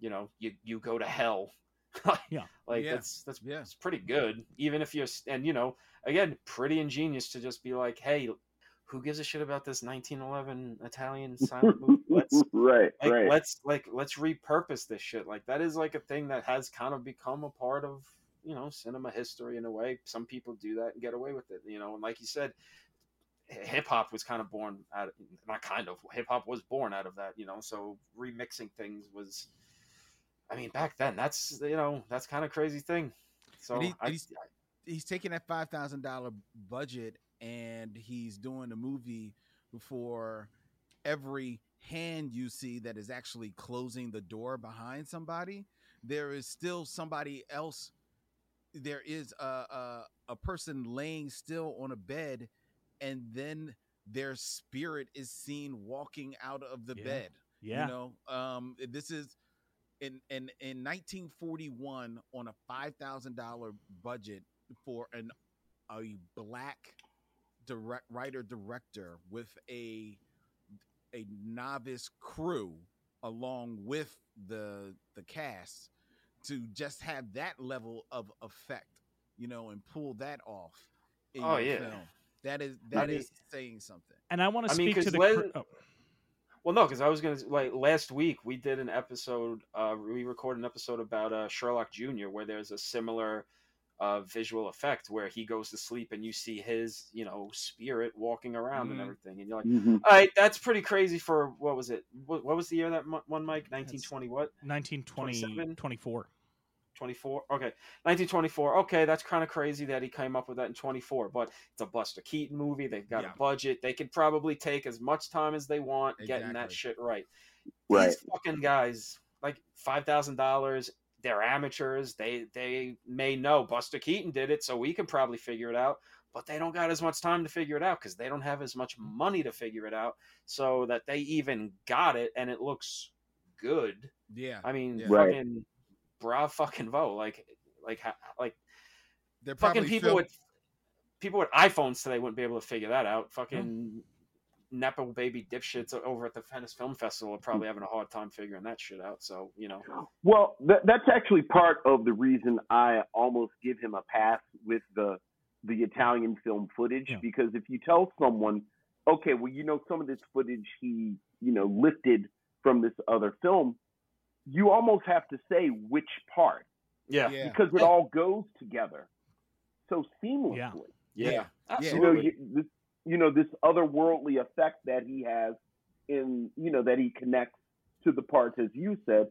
Speaker 4: you know, you you go to hell.
Speaker 3: Yeah.
Speaker 4: like
Speaker 8: Yeah.
Speaker 4: that's that's
Speaker 8: Yeah.
Speaker 4: it's pretty good. Even if you're and you know, again, pretty ingenious to just be like, hey, who gives a shit about this 1911 Italian silent movie? Let's
Speaker 7: right,
Speaker 4: like
Speaker 7: right.
Speaker 4: let's like let's repurpose this shit like that is like a thing that has kind of become a part of you know cinema history in a way some people do that and get away with it you know and like you said hip hop was kind of born out of not kind of hip hop was born out of that you know so remixing things was i mean back then that's you know that's kind of crazy thing so
Speaker 8: And he-
Speaker 4: I,
Speaker 8: he's- he's taking that five thousand dollar budget and he's doing a movie for every hand you see that is actually closing the door behind somebody. There is still somebody else. There is a a, a person laying still on a bed, and then their spirit is seen walking out of the
Speaker 3: Yeah.
Speaker 8: bed.
Speaker 3: yeah
Speaker 8: You know, um, this is in in in 1941 on a five thousand dollar budget for an a black direct writer director with a a novice crew along with the the cast to just have that level of effect, you know, and pull that off. In
Speaker 4: Oh, yeah.
Speaker 8: film. That is that
Speaker 4: mean-
Speaker 8: is saying something.
Speaker 3: And I want to
Speaker 4: I mean,
Speaker 3: speak to
Speaker 4: 'cause
Speaker 3: the.
Speaker 4: Les-
Speaker 3: cr- oh,
Speaker 4: Well, no, because I was gonna like last week we did an episode. Uh, we recorded an episode about uh, Sherlock Junior, where there's a similar uh, visual effect where he goes to sleep and you see his, you know, spirit walking around and
Speaker 8: Mhm.
Speaker 4: everything, and you're like,
Speaker 7: Mhm.
Speaker 4: all right, that's pretty crazy for what was it? What, what was the year that one, Mike? 1920 what?
Speaker 3: 1920, 24.
Speaker 4: 24 okay 1924 okay that's kind of crazy that he came up with that in 24 but it's a buster keaton movie. They've got
Speaker 8: Yeah.
Speaker 4: a budget. They could probably take as much time as they want getting that shit right.
Speaker 7: Right.
Speaker 4: these fucking guys like $5000 they're amateurs. They they may know buster keaton did it so we can probably figure it out but they don't got as much time to figure it out because they don't have as much money to figure it out so that they even got it and it looks good.
Speaker 8: Yeah,
Speaker 4: I mean,
Speaker 8: Yeah.
Speaker 7: Right.
Speaker 4: fucking bra fucking vote. Like, like, like
Speaker 8: they're
Speaker 4: fucking people
Speaker 8: film-
Speaker 4: with people with iPhones today wouldn't be able to figure that out. Fucking nepo baby dipshits over at the Venice Film Festival are probably having a hard time figuring that shit out. So you know,
Speaker 7: Well, th- that's actually part of the reason I almost give him a pass with the the Italian film footage
Speaker 3: Yeah.
Speaker 7: because if you tell someone, okay, well, you know, some of this footage he, you know, lifted from this other film, you almost have to say which part
Speaker 4: yeah,
Speaker 8: Yeah,
Speaker 7: because it all goes together so seamlessly.
Speaker 3: Yeah.
Speaker 4: yeah,
Speaker 8: Yeah.
Speaker 7: You know,
Speaker 4: absolutely.
Speaker 7: you, this, you know, this otherworldly effect that he has in, you know, that he connects to the parts, as you said,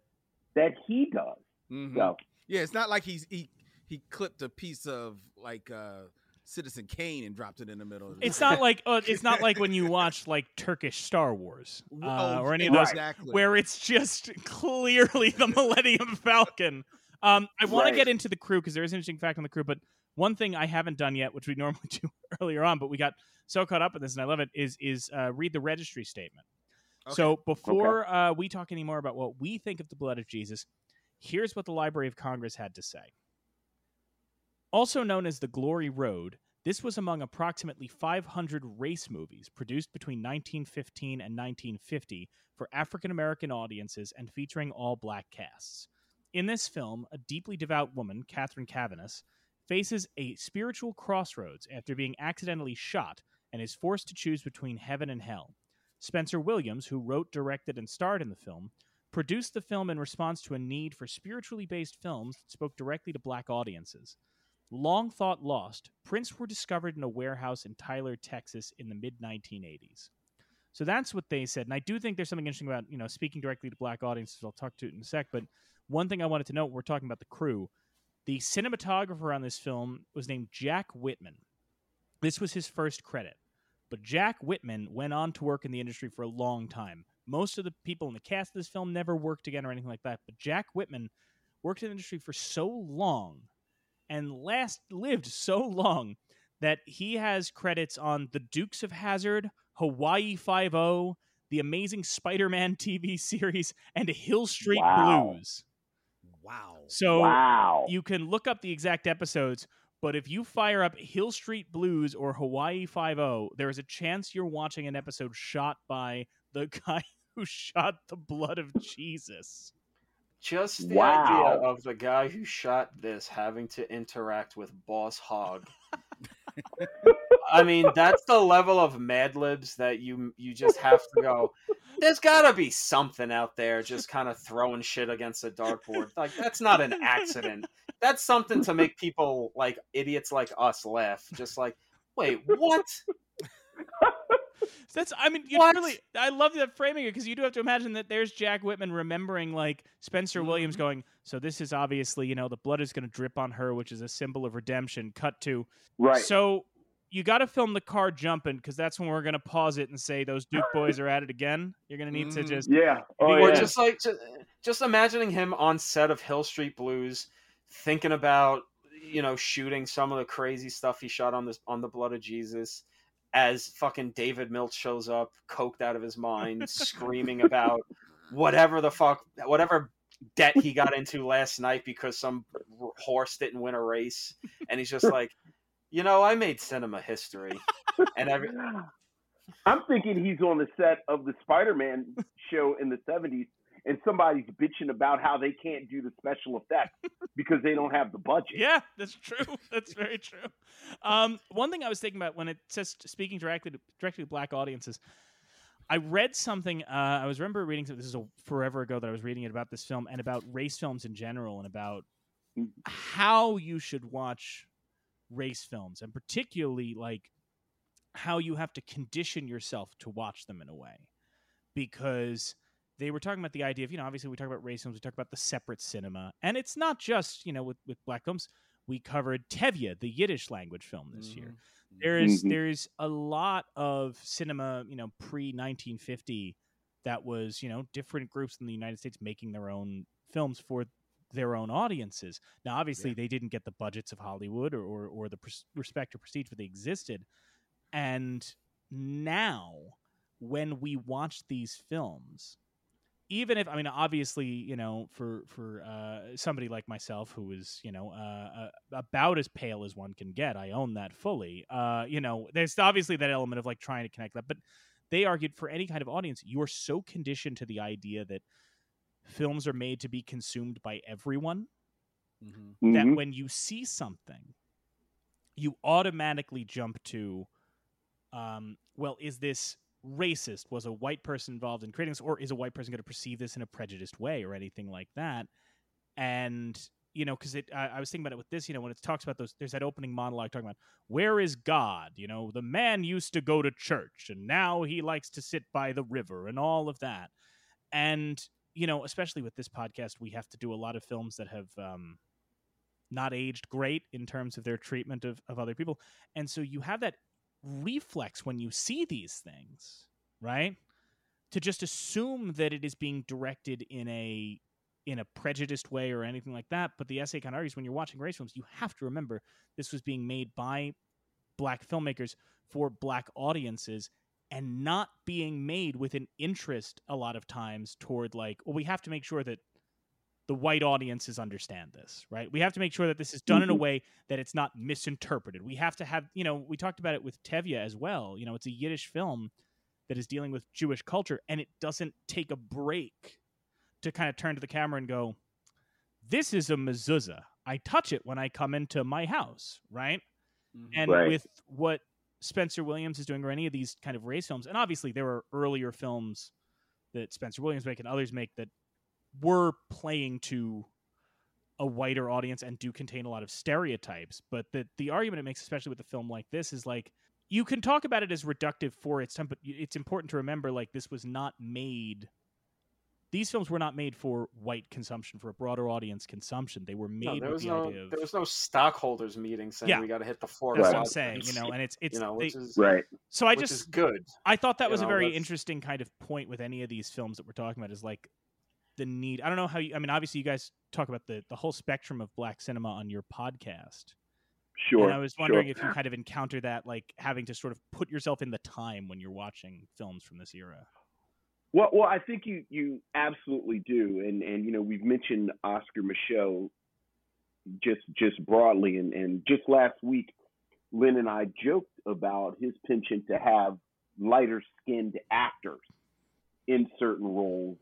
Speaker 7: that he does.
Speaker 8: Mhm.
Speaker 7: So,
Speaker 8: yeah. It's not like he's he he clipped a piece of like uh Citizen Kane and dropped it in the middle. of the-
Speaker 3: It's not like uh, it's not like when you watch like Turkish Star Wars uh,
Speaker 8: Oh,
Speaker 3: or any of those where it's just clearly the Millennium Falcon. Um, I want
Speaker 7: Right.
Speaker 3: to get into the crew because there is an interesting fact on the crew, but one thing I haven't done yet, which we normally do earlier on, but we got so caught up in this, and I love it, is is uh, read the registry statement.
Speaker 8: Okay.
Speaker 3: So before uh, we talk any more about what we think of the blood of Jesus, here's what the Library of Congress had to say. Also known as the Glory Road, this was among approximately 500 race movies produced between 1915 and 1950 for African American audiences and featuring all black casts. In this film, a deeply devout woman, Cathryn Caviness, faces a spiritual crossroads after being accidentally shot and is forced to choose between heaven and hell. Spencer Williams, who wrote, directed, and starred in the film, produced the film in response to a need for spiritually based films that spoke directly to black audiences. Long thought lost, prints were discovered in a warehouse in Tyler, Texas in the mid 1980s. So that's what they said. And I do think there's something interesting about, you know, speaking directly to black audiences. I'll talk to it in a sec. But one thing I wanted to note, we're talking about the crew. The cinematographer on this film was named Jack Whitman. This was his first credit. But Jack Whitman went on to work in the industry for a long time. Most of the people in the cast of this film never worked again or anything like that. But Jack Whitman worked in the industry for so long and last lived so long that he has credits on The Dukes of Hazzard, Hawaii Five O, The Amazing Spider-Man TV series, and Hill Street
Speaker 7: Wow.
Speaker 3: Blues.
Speaker 8: wow.
Speaker 3: So
Speaker 7: wow.
Speaker 3: you can look up the exact episodes, but if you fire up Hill Street Blues or Hawaii Five O, there is a chance you're watching an episode shot by the guy who shot the blood of Jesus.
Speaker 4: Just the
Speaker 7: Wow.
Speaker 4: idea of the guy who shot this having to interact with Boss Hogg. I mean, that's the level of Mad Libs that you you just have to go. There's got to be something out there just kind of throwing shit against a dartboard. Like that's not an accident. That's something to make people like idiots like us laugh. Just like, wait, what?
Speaker 3: That's I mean you
Speaker 4: What?
Speaker 3: really I love that framing it because you do have to imagine that there's Jack Whitman remembering like Spencer Williams going so this is obviously you know the blood is going to drip on her which is a symbol of redemption cut to
Speaker 7: right.
Speaker 3: so you got to film the car jumping because that's when we're going to pause it and say those Duke boys are at it again you're going to need to
Speaker 8: Mhm.
Speaker 3: just
Speaker 7: yeah. Oh,
Speaker 4: or
Speaker 7: yeah.
Speaker 4: just like just, just imagining him on set of Hill Street Blues, thinking about you know shooting some of the crazy stuff he shot on this on the blood of Jesus, as fucking David Milch shows up, coked out of his mind, screaming about whatever the fuck, whatever debt he got into last night because some horse didn't win a race, and he's just like, you know, I made cinema history, and every
Speaker 7: I'm thinking he's on the set of the Spider-Man show in the '70s, and somebody's bitching about how they can't do the special effects because they don't have the budget.
Speaker 3: Yeah, that's true. That's very true. Um, one thing I was thinking about when it says speaking directly to, directly to black audiences, I read something. Uh, I was remember reading something. This is a forever ago that I was reading it about this film and about race films in general and about
Speaker 7: Mhm.
Speaker 3: how you should watch race films and particularly like how you have to condition yourself to watch them in a way because they were talking about the idea of you know obviously we talk about race films we talk about the separate cinema and it's not just you know with, with black films. We covered tevye the yiddish language film this year. There's
Speaker 7: Mhm.
Speaker 3: there's a lot of cinema you know pre 1950 that was you know different groups in the united states making their own films for their own audiences. Now obviously they didn't get the budgets of hollywood or or, or the pres- respect or prestige but they existed. And now when we watch these films even if i mean obviously you know for for uh, somebody like myself who is you know uh, uh, about as pale as one can get i own that fully uh, you know there's obviously that element of like trying to connect that but they argued for any kind of audience you are so conditioned to the idea that films are made to be consumed by everyone
Speaker 8: Mhm.
Speaker 3: that
Speaker 7: Mhm.
Speaker 3: when you see something, you automatically jump to, um, well, is this racist? Was a white person involved in creating this, or is a white person going to perceive this in a prejudiced way, or anything like that? And you know, because it, I, I was thinking about it with this. You know, when it talks about those, there's that opening monologue talking about where is God? You know, the man used to go to church, and now he likes to sit by the river, and all of that. And you know, especially with this podcast, we have to do a lot of films that have um, not aged great in terms of their treatment of, of other people. And so you have that reflex when you see these things, right? To just assume that it is being directed in a in a prejudiced way or anything like that. But the essay kind of argues when you're watching race films, you have to remember this was being made by black filmmakers for black audiences and not being made with an interest a lot of times toward like, well, we have to make sure that the white audiences understand this, right? We have to make sure that this is done in a
Speaker 7: Mhm.
Speaker 3: way that it's not misinterpreted. We have to have, you know, we talked about it with Tevye as well. You know, it's a Yiddish film that is dealing with Jewish culture, and it doesn't take a break to kind of turn to the camera and go, "This is a mezuzah. I touch it when I come into my house," right?
Speaker 8: Mhm.
Speaker 3: And
Speaker 7: Right.
Speaker 3: with what Spencer Williams is doing, or any of these kind of race films, and obviously there are earlier films that Spencer Williams make and others make that were playing to a wider audience and do contain a lot of stereotypes. But the the argument it makes, especially with a film like this, is like you can talk about it as reductive for its time, but it's important to remember like this was not made. These films were not made for white consumption, for a broader audience consumption. They were
Speaker 4: No,
Speaker 3: made
Speaker 4: there
Speaker 3: with
Speaker 4: was
Speaker 3: the
Speaker 4: no
Speaker 3: idea of
Speaker 4: there was no stockholders meeting saying
Speaker 3: Yeah.
Speaker 4: we got to hit the floor.
Speaker 3: that's
Speaker 4: to
Speaker 3: what I'm saying, you know, and it's it's
Speaker 4: you know,
Speaker 3: they-
Speaker 4: is
Speaker 7: Right.
Speaker 3: so I
Speaker 4: which
Speaker 3: just
Speaker 4: is good.
Speaker 3: I thought that
Speaker 4: You
Speaker 3: was a very
Speaker 4: that's-
Speaker 3: interesting kind of point with any of these films that we're talking about is like the need. I don't know how you. I mean, obviously, you guys talk about the the whole spectrum of black cinema on your podcast,
Speaker 7: Sure.
Speaker 3: and I was wondering
Speaker 7: sure.
Speaker 3: if you kind of encounter that, like having to sort of put yourself in the time when you're watching films from this era.
Speaker 7: Well, well, I think you you absolutely do, and and you know we've mentioned Oscar Micheaux just just broadly, and and just last week, Len and I joked about his penchant to have lighter skinned actors in certain roles,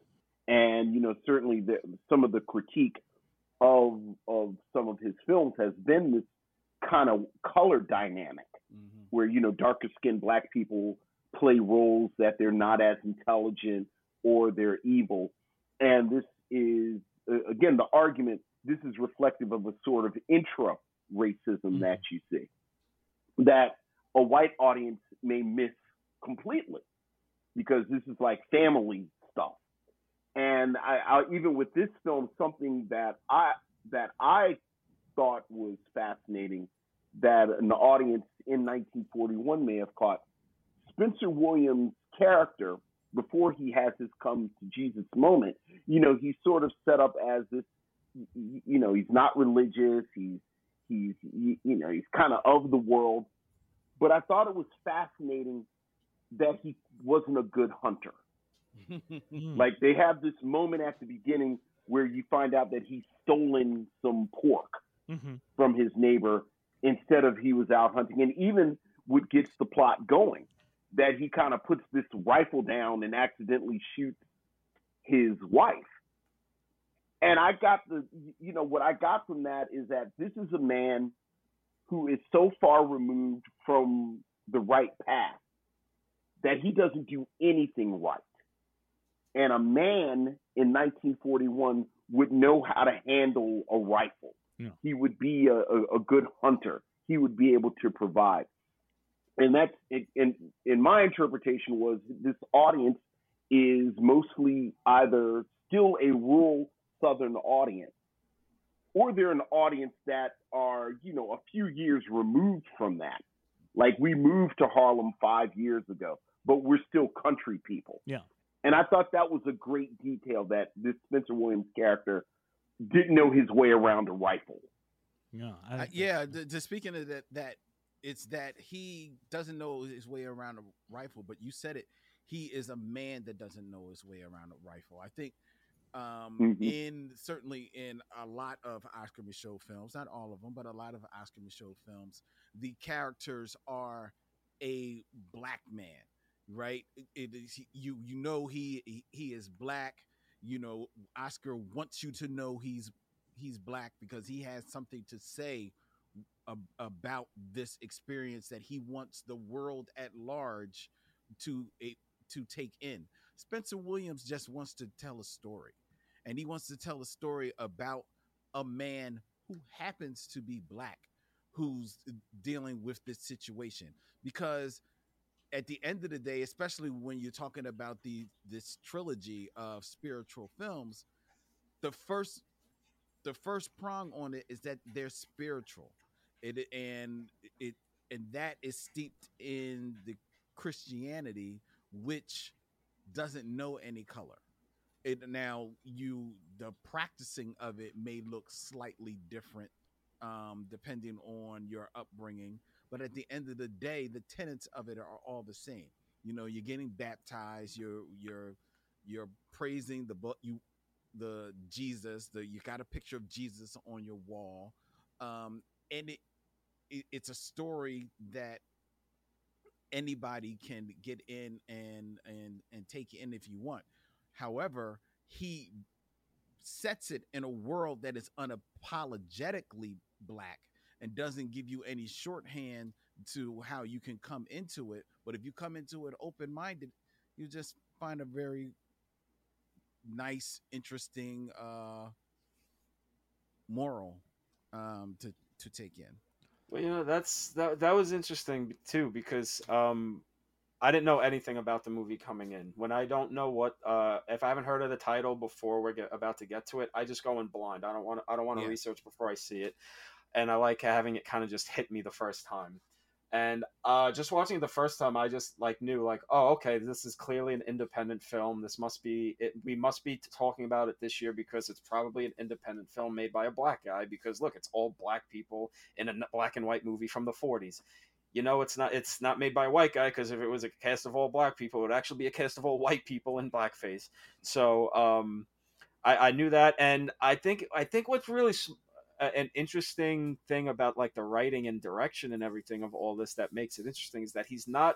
Speaker 7: and you know certainly the, some of the critique of of some of his films has been this kind of color dynamic
Speaker 8: Mhm.
Speaker 7: where you know darker skinned black people play roles that they're not as intelligent or they're evil. And this is again the argument this is reflective of a sort of intra racism that you see that a white audience may miss completely because this is like family stuff and I, I even with this film something that i that i thought was fascinating that an audience in 1941 may have caught. Spencer Williams' character, before he has his come to Jesus moment, you know, he's sort of set up as this, you know, he's not religious. He's, he's, you know, he's kind of of the world. But I thought it was fascinating that he wasn't a good hunter. Like they have this moment at the beginning where you find out that he's stolen some pork
Speaker 3: Mm-hmm.
Speaker 7: from his neighbor instead of he was out hunting. And even what gets the plot going, that he kind of puts this rifle down and accidentally shoots his wife. And I got the, you know, what I got from that is that this is a man who is so far removed from the right path that he doesn't do anything right. And a man in 1941 would know how to handle a rifle.
Speaker 3: Yeah.
Speaker 7: He would be a, a, a good hunter. He would be able to provide. And that's in in my interpretation was this audience is mostly either still a rural southern audience or they're an audience that are, you know, a few years removed from that. Like we moved to Harlem 5 years ago, but we're still country people.
Speaker 3: Yeah.
Speaker 7: And I thought that was a great detail that this Spencer Williams character didn't know his way around a rifle.
Speaker 3: Yeah, I
Speaker 8: Uh, yeah,
Speaker 3: that's-
Speaker 8: the, the speaking of that, that it's that he doesn't know his way around a rifle, but you said it. He is a man that doesn't know his way around a rifle. I think, um,
Speaker 7: Mhm.
Speaker 8: in certainly in a lot of Oscar Micheaux films, not all of them, but a lot of Oscar Micheaux films, the characters are a black man, right? It- is you you know he he, is black. You know, Oscar wants you to know he's he's black because he has something to say ab- about this experience that he wants the world at large to to take in. Spencer Williams just wants to tell a story, and he wants to tell a story about a man who happens to be black, who's dealing with this situation. Because at the end of the day, especially when you're talking about the this trilogy of spiritual films, the first the first prong on it is that they're spiritual. It and it and that is steeped in the christianity which doesn't know any color. It now you the practicing of it may look slightly different um depending on your upbringing but at the end of the day the tenets of it are all the same. You know you're getting baptized you're you're you're praising the book you the jesus the you got a picture of jesus on your wall. Um and it, it it's a story that anybody can get in and and and take in if you want. However he sets it in a world that is unapologetically black and doesn't give you any shorthand to how you can come into it but if you come into it open-minded you just find a very nice interesting uh moral um to to take in
Speaker 4: Well, you know, that's that. That was interesting too because um, I didn't know anything about the movie coming in. When I don't know what, uh, if I haven't heard of the title before we're get, about to get to it, I just go in blind. I don't want. I don't want to
Speaker 8: Yeah.
Speaker 4: research before I see it, and I like having it kind of just hit me the first time. And uh, just watching it the first time, I just like knew like, oh, okay, this is clearly an independent film. This must be it. We must be talking about it this year because it's probably an independent film made by a black guy. Because look, it's all black people in a black and white movie from the 40s. You know, it's not it's not made by a white guy because if it was a cast of all black people, it would actually be a cast of all white people in blackface. So um, I, I knew that, and I think I think what's really a- an interesting thing about like the writing and direction and everything of all this that makes it interesting is that he's not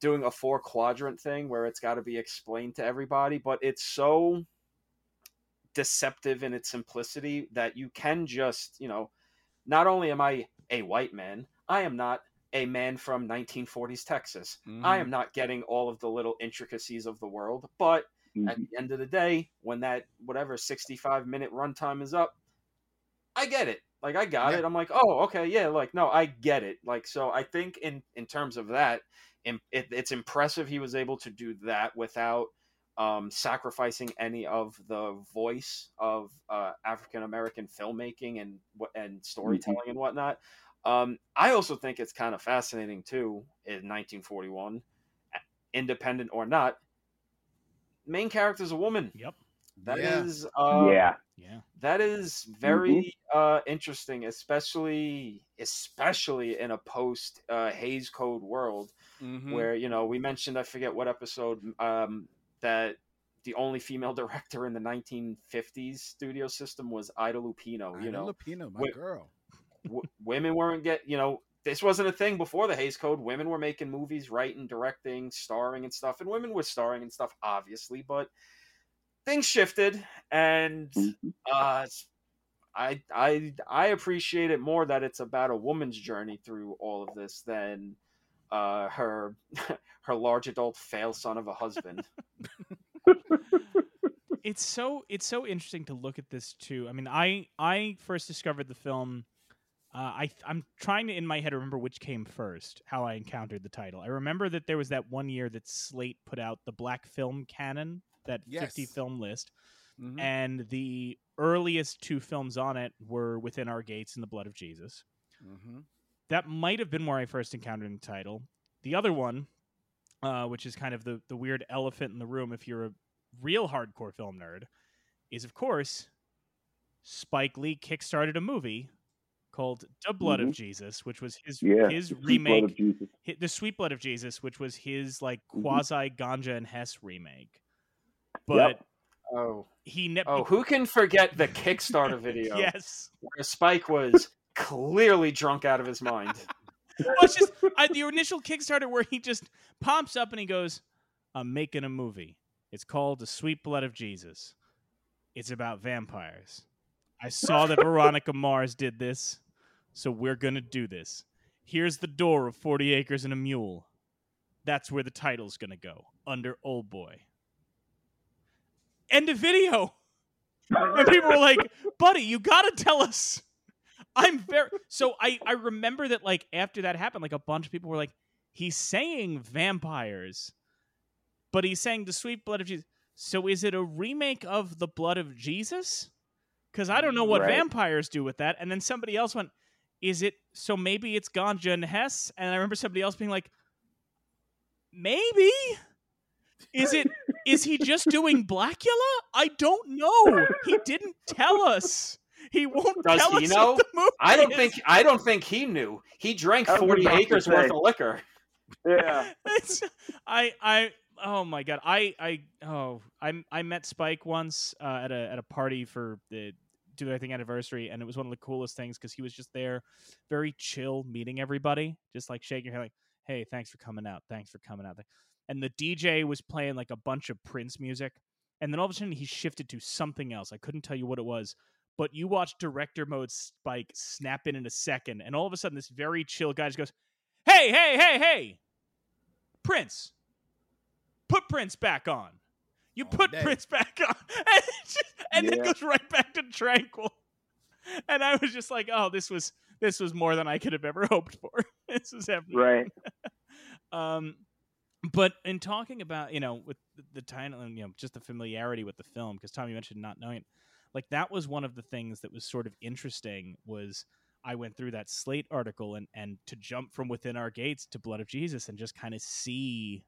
Speaker 4: doing a four quadrant thing where it's got to be explained to everybody, but it's so deceptive in its simplicity that you can just, you know, not only am I a white man, I am not a man from 1940s Texas. I mm-hmm. am not getting all of the little intricacies of the world, but at mm-hmm. the end of the day, when that whatever 65 minute runtime is up, I get it. Like I got
Speaker 8: Yeah.
Speaker 4: it. I'm like, oh, okay, yeah. Like no, I get it. Like so, I think in in terms of that, it, it's impressive he was able to do that without um, sacrificing any of the voice of uh, African American filmmaking and and storytelling and whatnot. Um, I also think it's kind of fascinating too. In 1941, independent or not, main character is a woman.
Speaker 3: Yep.
Speaker 4: That
Speaker 8: Yeah.
Speaker 4: is, uh,
Speaker 7: yeah.
Speaker 3: Yeah.
Speaker 4: that is very uh, interesting, especially especially in a post uh, Hays Code world
Speaker 5: Mhm.
Speaker 4: where you know we mentioned I forget what episode um, that the only female director in the 1950s studio system was Ida Lupino. You
Speaker 8: Ida
Speaker 4: know,
Speaker 8: Lupino, my
Speaker 4: wait-
Speaker 8: girl.
Speaker 4: w- women weren't get you know this wasn't a thing before the Hays Code. Women were making movies, writing, directing, starring and stuff, and women were starring and stuff, obviously, but things shifted, and
Speaker 7: Mhm.
Speaker 4: uh, I I I appreciate it more that it's about a woman's journey through all of this than uh, her her large adult fail son of a husband.
Speaker 3: it's so it's so interesting to look at this too. I mean, I I first discovered the film. Uh, I I'm trying to in my head remember which came first, how I encountered the title. I remember that there was that one year that Slate put out the Black Film Canon, that 50 film list,
Speaker 8: Mhm.
Speaker 3: and the earliest two films on it were Within Our Gates and The Blood of Jesus.
Speaker 8: Mhm.
Speaker 3: That might have been where I first encountered the title. The other one, uh, which is kind of the the weird elephant in the room if you're a real hardcore film nerd, is of course Spike Lee kickstarted a movie called The Blood of Jesus, which was his
Speaker 7: Yeah.
Speaker 3: his
Speaker 7: the sweet blood
Speaker 3: remake,
Speaker 7: of Jesus.
Speaker 3: The Sweet Blood of Jesus, which was his like
Speaker 7: Mhm.
Speaker 3: quasi Ganja and Hess remake. But
Speaker 4: Oh
Speaker 3: he never.
Speaker 4: oh, who can forget the Kickstarter video
Speaker 3: yes.
Speaker 4: where Spike was clearly drunk out of his mind?
Speaker 3: Well, it's just I, the initial Kickstarter where he just pops up and he goes, "I'm making a movie. It's called The Sweet Blood of Jesus. It's about vampires. I saw that Veronica Mars did this, so we're gonna do this. Here's the door of Forty Acres and a Mule. That's where the title's gonna go under Old Boy. End of video. And people were like, "Buddy, you gotta tell us." I'm very so I I remember that like after that happened, like a bunch of people were like, "He's saying vampires, but he's saying the sweet blood of Jesus." So is it a remake of the blood of Jesus? Because I don't know what
Speaker 7: Right.
Speaker 3: vampires do with that. And then somebody else went, "Is it so? Maybe it's Ganja and Hess." And I remember somebody else being like, "Maybe." Is it is he just doing Blackula? I don't know. He didn't tell us. He won't
Speaker 4: Does
Speaker 3: tell
Speaker 4: he
Speaker 3: us
Speaker 4: know?
Speaker 3: what the movie
Speaker 4: I don't
Speaker 3: is.
Speaker 4: think I don't think he knew. He drank
Speaker 7: I
Speaker 4: forty acres worth of liquor.
Speaker 7: Yeah.
Speaker 3: It's, I I oh my god. I I oh I I met Spike once uh, at a at a party for the do their thing anniversary, and it was one of the coolest things because he was just there, very chill, meeting everybody, just like shaking your head, like, "Hey, thanks for coming out. Thanks for coming out." And the DJ was playing like a bunch of Prince music, and then all of a sudden he shifted to something else. I couldn't tell you what it was, but you watch director mode Spike snap in in a second, and all of a sudden this very chill guy just goes, "Hey, hey, hey, hey, Prince, put Prince back on." You
Speaker 8: All
Speaker 3: put
Speaker 8: day.
Speaker 3: Prince back on, and, just- and then goes right back to tranquil. And I was just like, "Oh, this was this was more than I could have ever hoped for. this was happening."
Speaker 7: Right.
Speaker 3: Um, but in talking about you know with the, the title and you know just the familiarity with the film, because Tommy mentioned not knowing it, like that was one of the things that was sort of interesting was I went through that Slate article and and to jump from within our gates to Blood of Jesus and just kind of see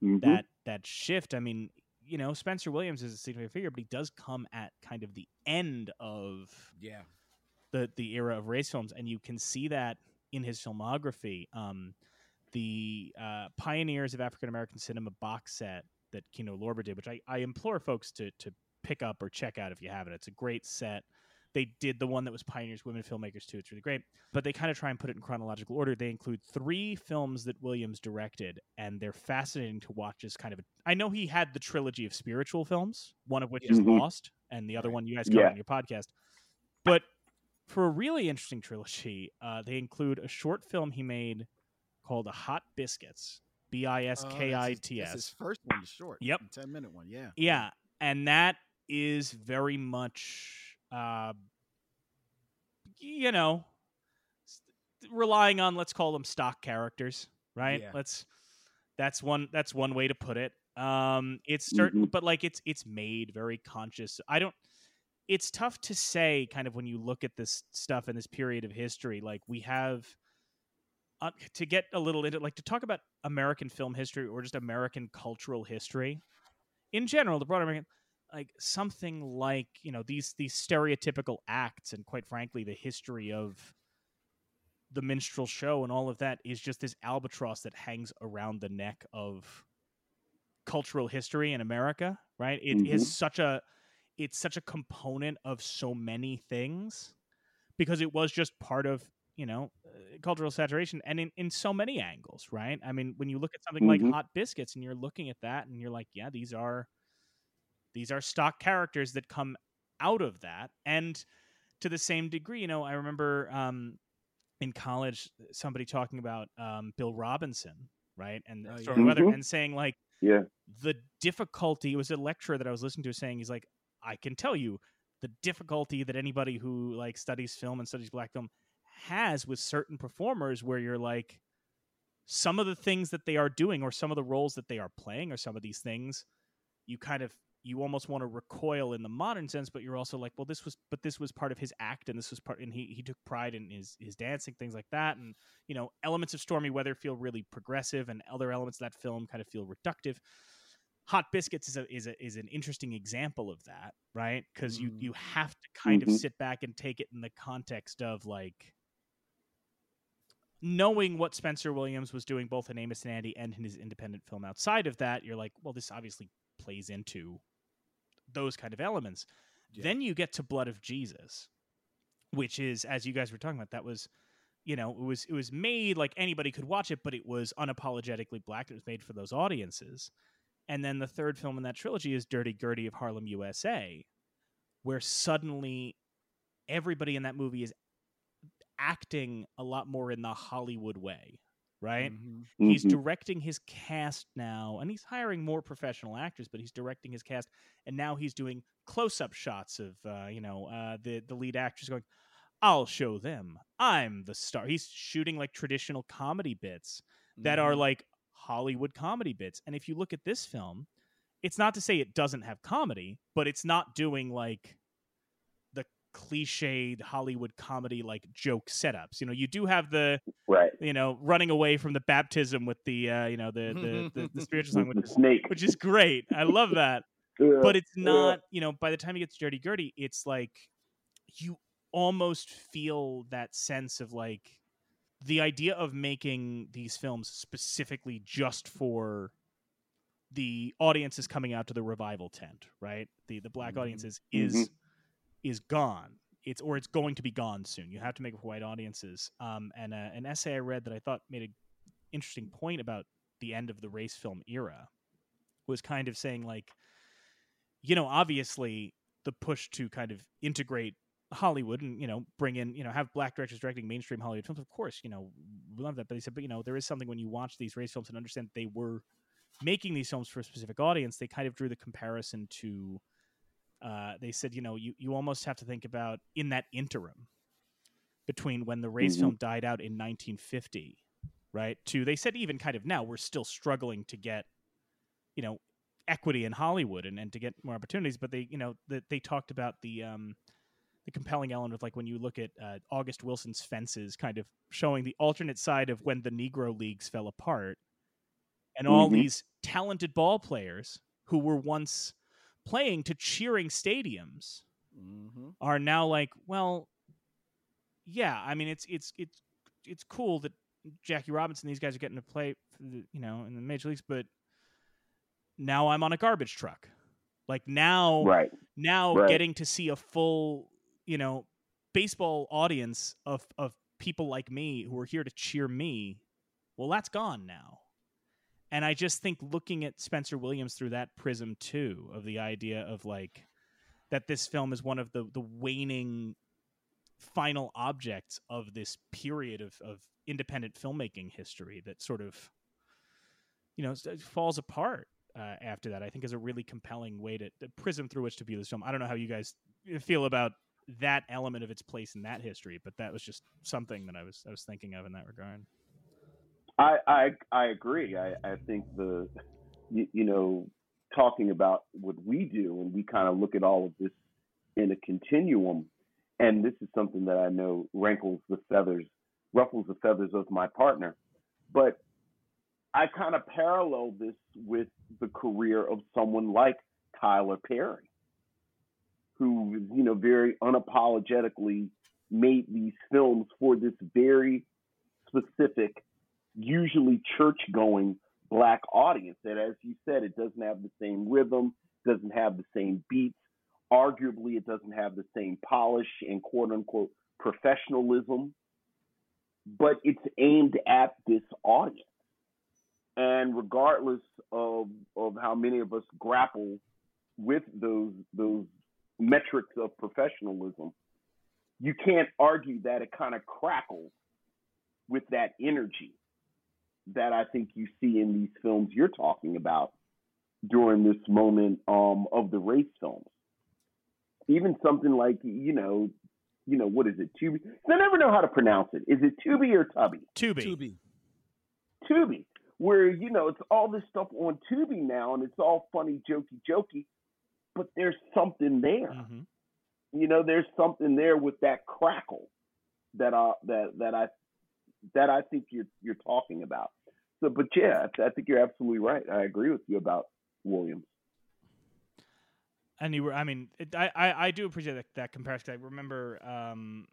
Speaker 7: Mhm.
Speaker 3: that that shift. I mean, you know, Spencer Williams is a significant figure, but he does come at kind of the end of
Speaker 8: Yeah.
Speaker 3: the the era of race films, and you can see that in his filmography. Um, the uh, Pioneers of African American Cinema box set that Kino Lorber did, which I, I implore folks to to pick up or check out if you haven't. It's a great set. They did the one that was Pioneers Women Filmmakers too. It's really great. But they kind of try and put it in chronological order. They include three films that Williams directed, and they're fascinating to watch as kind of a I know he had the trilogy of spiritual films, one of which is
Speaker 7: Mhm.
Speaker 3: Lost, and the other one you guys covered
Speaker 7: Yeah.
Speaker 3: on your podcast. But for a really interesting trilogy, uh, they include a short film he made called the Hot Biscuits. B I S K I T S.
Speaker 8: Oh,
Speaker 3: K
Speaker 8: that's
Speaker 3: I
Speaker 8: his-
Speaker 3: T
Speaker 8: that's his
Speaker 3: S.
Speaker 8: first one, the short.
Speaker 3: Yep.
Speaker 8: Ten minute one. Yeah.
Speaker 3: Yeah, and that is very much, uh, you know, relying on let's call them stock characters, right?
Speaker 8: Yeah.
Speaker 3: Let's that's one that's one way to put it. Um, it's certain,
Speaker 7: Mhm.
Speaker 3: but like it's it's made very conscious. I don't. It's tough to say, kind of when you look at this stuff in this period of history. Like we have uh, to get a little into like to talk about American film history or just American cultural history in general, the broader American, like something like you know these these stereotypical acts, and quite frankly, the history of the minstrel show and all of that is just this albatross that hangs around the neck of cultural history in America. Right? It is
Speaker 7: Mhm.
Speaker 3: such a it's such a component of so many things because it was just part of you know cultural saturation and in, in so many angles right i mean when you look at something like
Speaker 7: Mhm.
Speaker 3: hot biscuits and you're looking at that and you're like yeah these are These are stock characters that come out of that, and to the same degree, you know, I remember um, in college somebody talking about um, Bill Robinson, right, and
Speaker 8: Oh,
Speaker 7: yeah.
Speaker 3: Weather,
Speaker 7: Mhm.
Speaker 3: and saying like
Speaker 7: Yeah.
Speaker 3: the difficulty. It was a lecturer that I was listening to saying he's like, I can tell you the difficulty that anybody who like studies film and studies black film has with certain performers, where you're like, some of the things that they are doing, or some of the roles that they are playing, or some of these things, you kind of you almost want to recoil in the modern sense, but you're also like, well, this was, but this was part of his act, and this was part, and he he took pride in his his dancing, things like that, and you know, elements of Stormy Weather feel really progressive, and other elements of that film kind of feel reductive. Hot Biscuits is a is a is an interesting example of that, right? Because you
Speaker 8: Mhm.
Speaker 3: you have to kind
Speaker 7: Mhm.
Speaker 3: of sit back and take it in the context of like knowing what Spencer Williams was doing both in Amos and Andy and in his independent film outside of that, you're like, well, this obviously plays into those kind of elements.
Speaker 8: Yeah.
Speaker 3: Then you get to Blood of Jesus, which is, as you guys were talking about, that was, you know, it was it was made like anybody could watch it, but it was unapologetically black. It was made for those audiences. And then the third film in that trilogy is Dirty Gertie of Harlem, USA, where suddenly everybody in that movie is acting a lot more in the Hollywood way, right?
Speaker 8: Mhm.
Speaker 3: He's
Speaker 7: Mhm.
Speaker 3: directing his cast now, and he's hiring more professional actors, but he's directing his cast, and now he's doing close-up shots of, uh, you know, uh, the the lead actors going, "I'll show them. I'm the star." He's shooting like traditional comedy bits that are
Speaker 8: Mhm.
Speaker 3: like Hollywood comedy bits, and if you look at this film, it's not to say it doesn't have comedy, but it's not doing like the cliched Hollywood comedy like joke setups. You know, you do have the
Speaker 7: Right.
Speaker 3: you know, running away from the baptism with the uh, you know the the, the, the spiritual song,
Speaker 7: With
Speaker 3: which
Speaker 7: the
Speaker 3: is,
Speaker 7: snake.
Speaker 3: which is great. I love that.
Speaker 7: Yeah.
Speaker 3: But it's
Speaker 7: Yeah.
Speaker 3: not, you know, by the time you get to Dirty Gertie, it's like you almost feel that sense of like the idea of making these films specifically just for the audiences coming out to the revival tent, right? The the black
Speaker 8: Mhm.
Speaker 3: audiences is is gone. It's or it's going to be gone soon. You have to make it for white audiences. Um, and uh, an essay I read that I thought made an interesting point about the end of the race film era was kind of saying like, you know, obviously the push to kind of integrate Hollywood and you know bring in you know have black directors directing mainstream Hollywood films. Of course, you know we love that. But he said, but you know there is something when you watch these race films and understand they were making these films for a specific audience. They kind of drew the comparison to. Uh, they said, you know, you, you almost have to think about in that interim between when the race
Speaker 7: Mhm.
Speaker 3: film died out in 1950, right? To they said even kind of now we're still struggling to get, you know, equity in Hollywood and, and to get more opportunities. But they, you know, that they talked about the um, the compelling element of like when you look at uh, August Wilson's Fences, kind of showing the alternate side of when the Negro leagues fell apart, and all
Speaker 7: Mhm.
Speaker 3: these talented ball players who were once playing to cheering stadiums
Speaker 8: Mhm.
Speaker 3: are now like, well, yeah, I mean, it's it's it's it's cool that Jackie Robinson, these guys are getting to play, for the, you know, in the major leagues, but now I'm on a garbage truck. Like now,
Speaker 7: Right.
Speaker 3: now
Speaker 7: Right.
Speaker 3: getting to see a full, you know, baseball audience of of people like me who are here to cheer me, well, that's gone now. And I just think looking at Spencer Williams through that prism too, of the idea of like that this film is one of the the waning final objects of this period of of independent filmmaking history that sort of you know falls apart uh, after that. I think is a really compelling way to the prism through which to view this film. I don't know how you guys feel about that element of its place in that history, but that was just something that I was I was thinking of in that regard.
Speaker 7: I I I agree. I I think the you, you know talking about what we do and we kind of look at all of this in a continuum and this is something that I know rankles the feathers ruffles the feathers of my partner but I kind of parallel this with the career of someone like Tyler Perry who you know very unapologetically made these films for this very specific usually church going black audience that as you said it doesn't have the same rhythm doesn't have the same beats arguably it doesn't have the same polish and quote unquote professionalism but it's aimed at this audience. And regardless of of how many of us grapple with those those metrics of professionalism, you can't argue that it kind of crackles with that energy that I think you see in these films you're talking about during this moment um, of the race films. Even something like you know, you know what is it? Tubi. I never know how to pronounce it. Is it Tubi or Tubby?
Speaker 3: Tubi.
Speaker 8: Tubi.
Speaker 7: Tubi, where you know it's all this stuff on Tubi now, and it's all funny, jokey, jokey, but there's something there.
Speaker 3: hmm
Speaker 7: You know, there's something there with that crackle that I that that I that I think you're you're talking about. So, but yeah, I, think you're absolutely right. I agree with you about Williams.
Speaker 3: and you were i mean it, I, I i do appreciate that, that comparison i remember um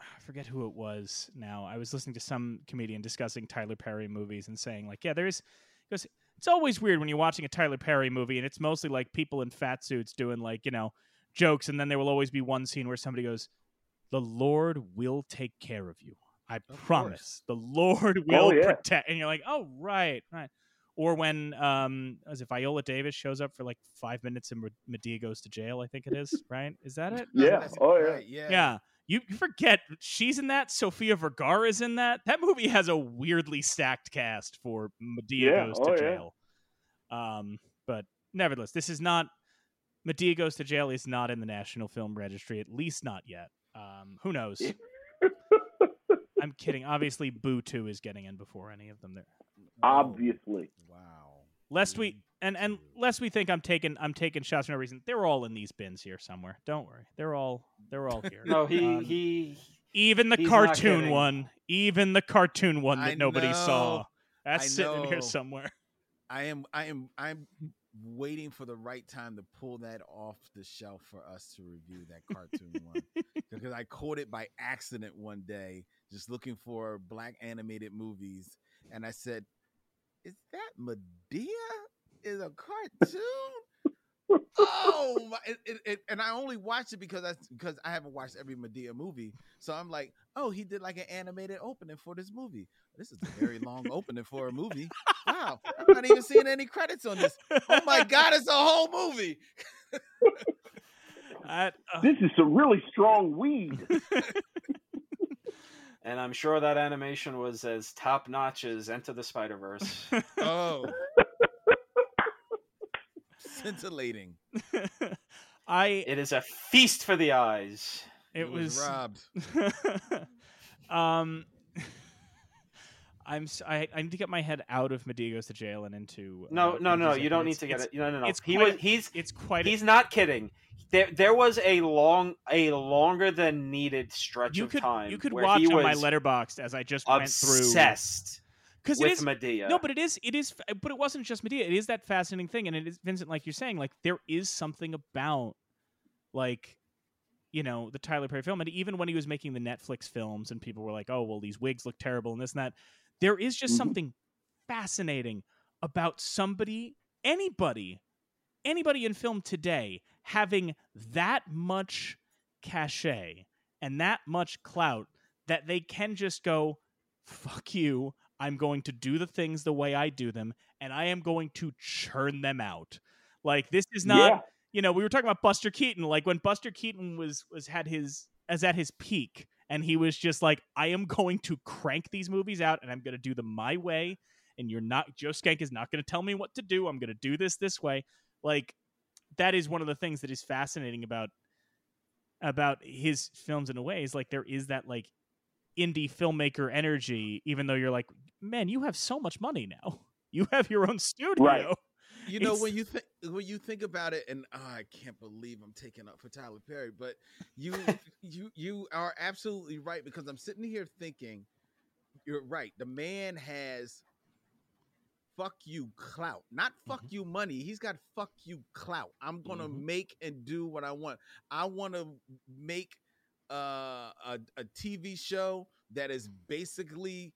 Speaker 3: i forget who it was now i was listening to some comedian discussing tyler perry movies and saying like yeah there's because it's always weird when you're watching a tyler perry movie and it's mostly like people in fat suits doing like you know jokes and then there will always be one scene where somebody goes the lord will take care of you i
Speaker 8: course.
Speaker 3: promise the lord will
Speaker 7: Oh, yeah.
Speaker 3: protect and you're like oh right right or when um as if Viola Davis shows up for like five minutes and Madea goes to jail, I think it is, right? Is that it?
Speaker 8: No,
Speaker 7: Yeah. Oh, yeah.
Speaker 8: right, yeah.
Speaker 3: Yeah. You, you forget she's in that. Sofia Vergara's in that. That movie has a weirdly stacked cast for Madea
Speaker 7: Yeah,
Speaker 3: goes
Speaker 7: oh,
Speaker 3: to
Speaker 7: yeah.
Speaker 3: jail. Um, but nevertheless, this is not Madea goes to jail is not in the National Film Registry, at least not yet. Um, who knows? I'm kidding. Obviously, Boo 2 is getting in before any of them there.
Speaker 7: Obviously,
Speaker 8: Wow.
Speaker 3: Lest we and and lest we think I'm taking I'm taking shots for no reason. They're all in these bins here somewhere. Don't worry. They're all they're all here.
Speaker 4: No, he
Speaker 3: Um,
Speaker 4: he.
Speaker 3: even the cartoon one, even the cartoon one that
Speaker 8: I
Speaker 3: nobody saw. That's
Speaker 8: I
Speaker 3: sitting in here somewhere.
Speaker 8: I am I am I'm waiting for the right time to pull that off the shelf for us to review that cartoon one. Because I caught it by accident one day, just looking for black animated movies, and I said, Is that Madea? Is a cartoon? Oh my it, it, it- and I only watched it because I because I haven't watched every Madea movie. So I'm like, oh, he did like an animated opening for this movie. This is a very long opening for a movie. Wow, I'm not even seeing any credits on this. Oh my god, it's a whole movie.
Speaker 3: That, uh,
Speaker 7: this is some really strong weed.
Speaker 4: And I'm sure that animation was as top notch as Enter the Spider Verse.
Speaker 8: Oh, scintillating.
Speaker 3: I
Speaker 4: it is a feast for the eyes.
Speaker 3: it was
Speaker 8: robbed.
Speaker 3: um I'm s- I, I need to get my head out of Madea goes to jail and into
Speaker 4: No,
Speaker 3: uh,
Speaker 4: no, no.
Speaker 3: into
Speaker 4: You don't
Speaker 3: something.
Speaker 4: need to get it. No, no, no.
Speaker 3: it's
Speaker 4: He
Speaker 3: quite
Speaker 4: was. He's.
Speaker 3: It's quite a-
Speaker 4: He's not kidding. There, there was a long, a longer than needed stretch
Speaker 3: you
Speaker 4: of
Speaker 3: could
Speaker 4: time.
Speaker 3: you could
Speaker 4: where
Speaker 3: watch
Speaker 4: he
Speaker 3: on my letterboxd as I just went through
Speaker 4: obsessed
Speaker 3: because it
Speaker 4: with
Speaker 3: is
Speaker 4: Madea.
Speaker 3: no, but it is it is but it wasn't just Madea. It is that fascinating thing, and it is Vincent, like you're saying, like there is something about like you know the Tyler Perry film, and even when he was making the Netflix films, and people were like, oh well, these wigs look terrible and this and that. There is just
Speaker 7: Mhm.
Speaker 3: something fascinating about somebody, anybody, anybody in film today having that much cachet and that much clout that they can just go, fuck you. I'm going to do the things the way I do them, and I am going to churn them out. Like this is not,
Speaker 7: yeah,
Speaker 3: you know, we were talking about Buster Keaton. Like when Buster Keaton was was had his as at his peak, and he was just like, I am going to crank these movies out, and I'm going to do them my way. And you're not Joe Skank is not going to tell me what to do. I'm going to do this this way. Like that is one of the things that is fascinating about about his films in a way is like there is that like indie filmmaker energy even though you're like man you have so much money now you have your own studio
Speaker 7: Right.
Speaker 8: You know
Speaker 3: It's-
Speaker 8: when you think when you think about it, and ah, I can't believe I'm taking up for Tyler Perry, but you you you are absolutely right because I'm sitting here thinking, you're right. The man has fuck you clout, not fuck you money. He's got fuck you clout. I'm gonna
Speaker 3: Mhm.
Speaker 8: make and do what I want. I want to make uh, a a TV show that is basically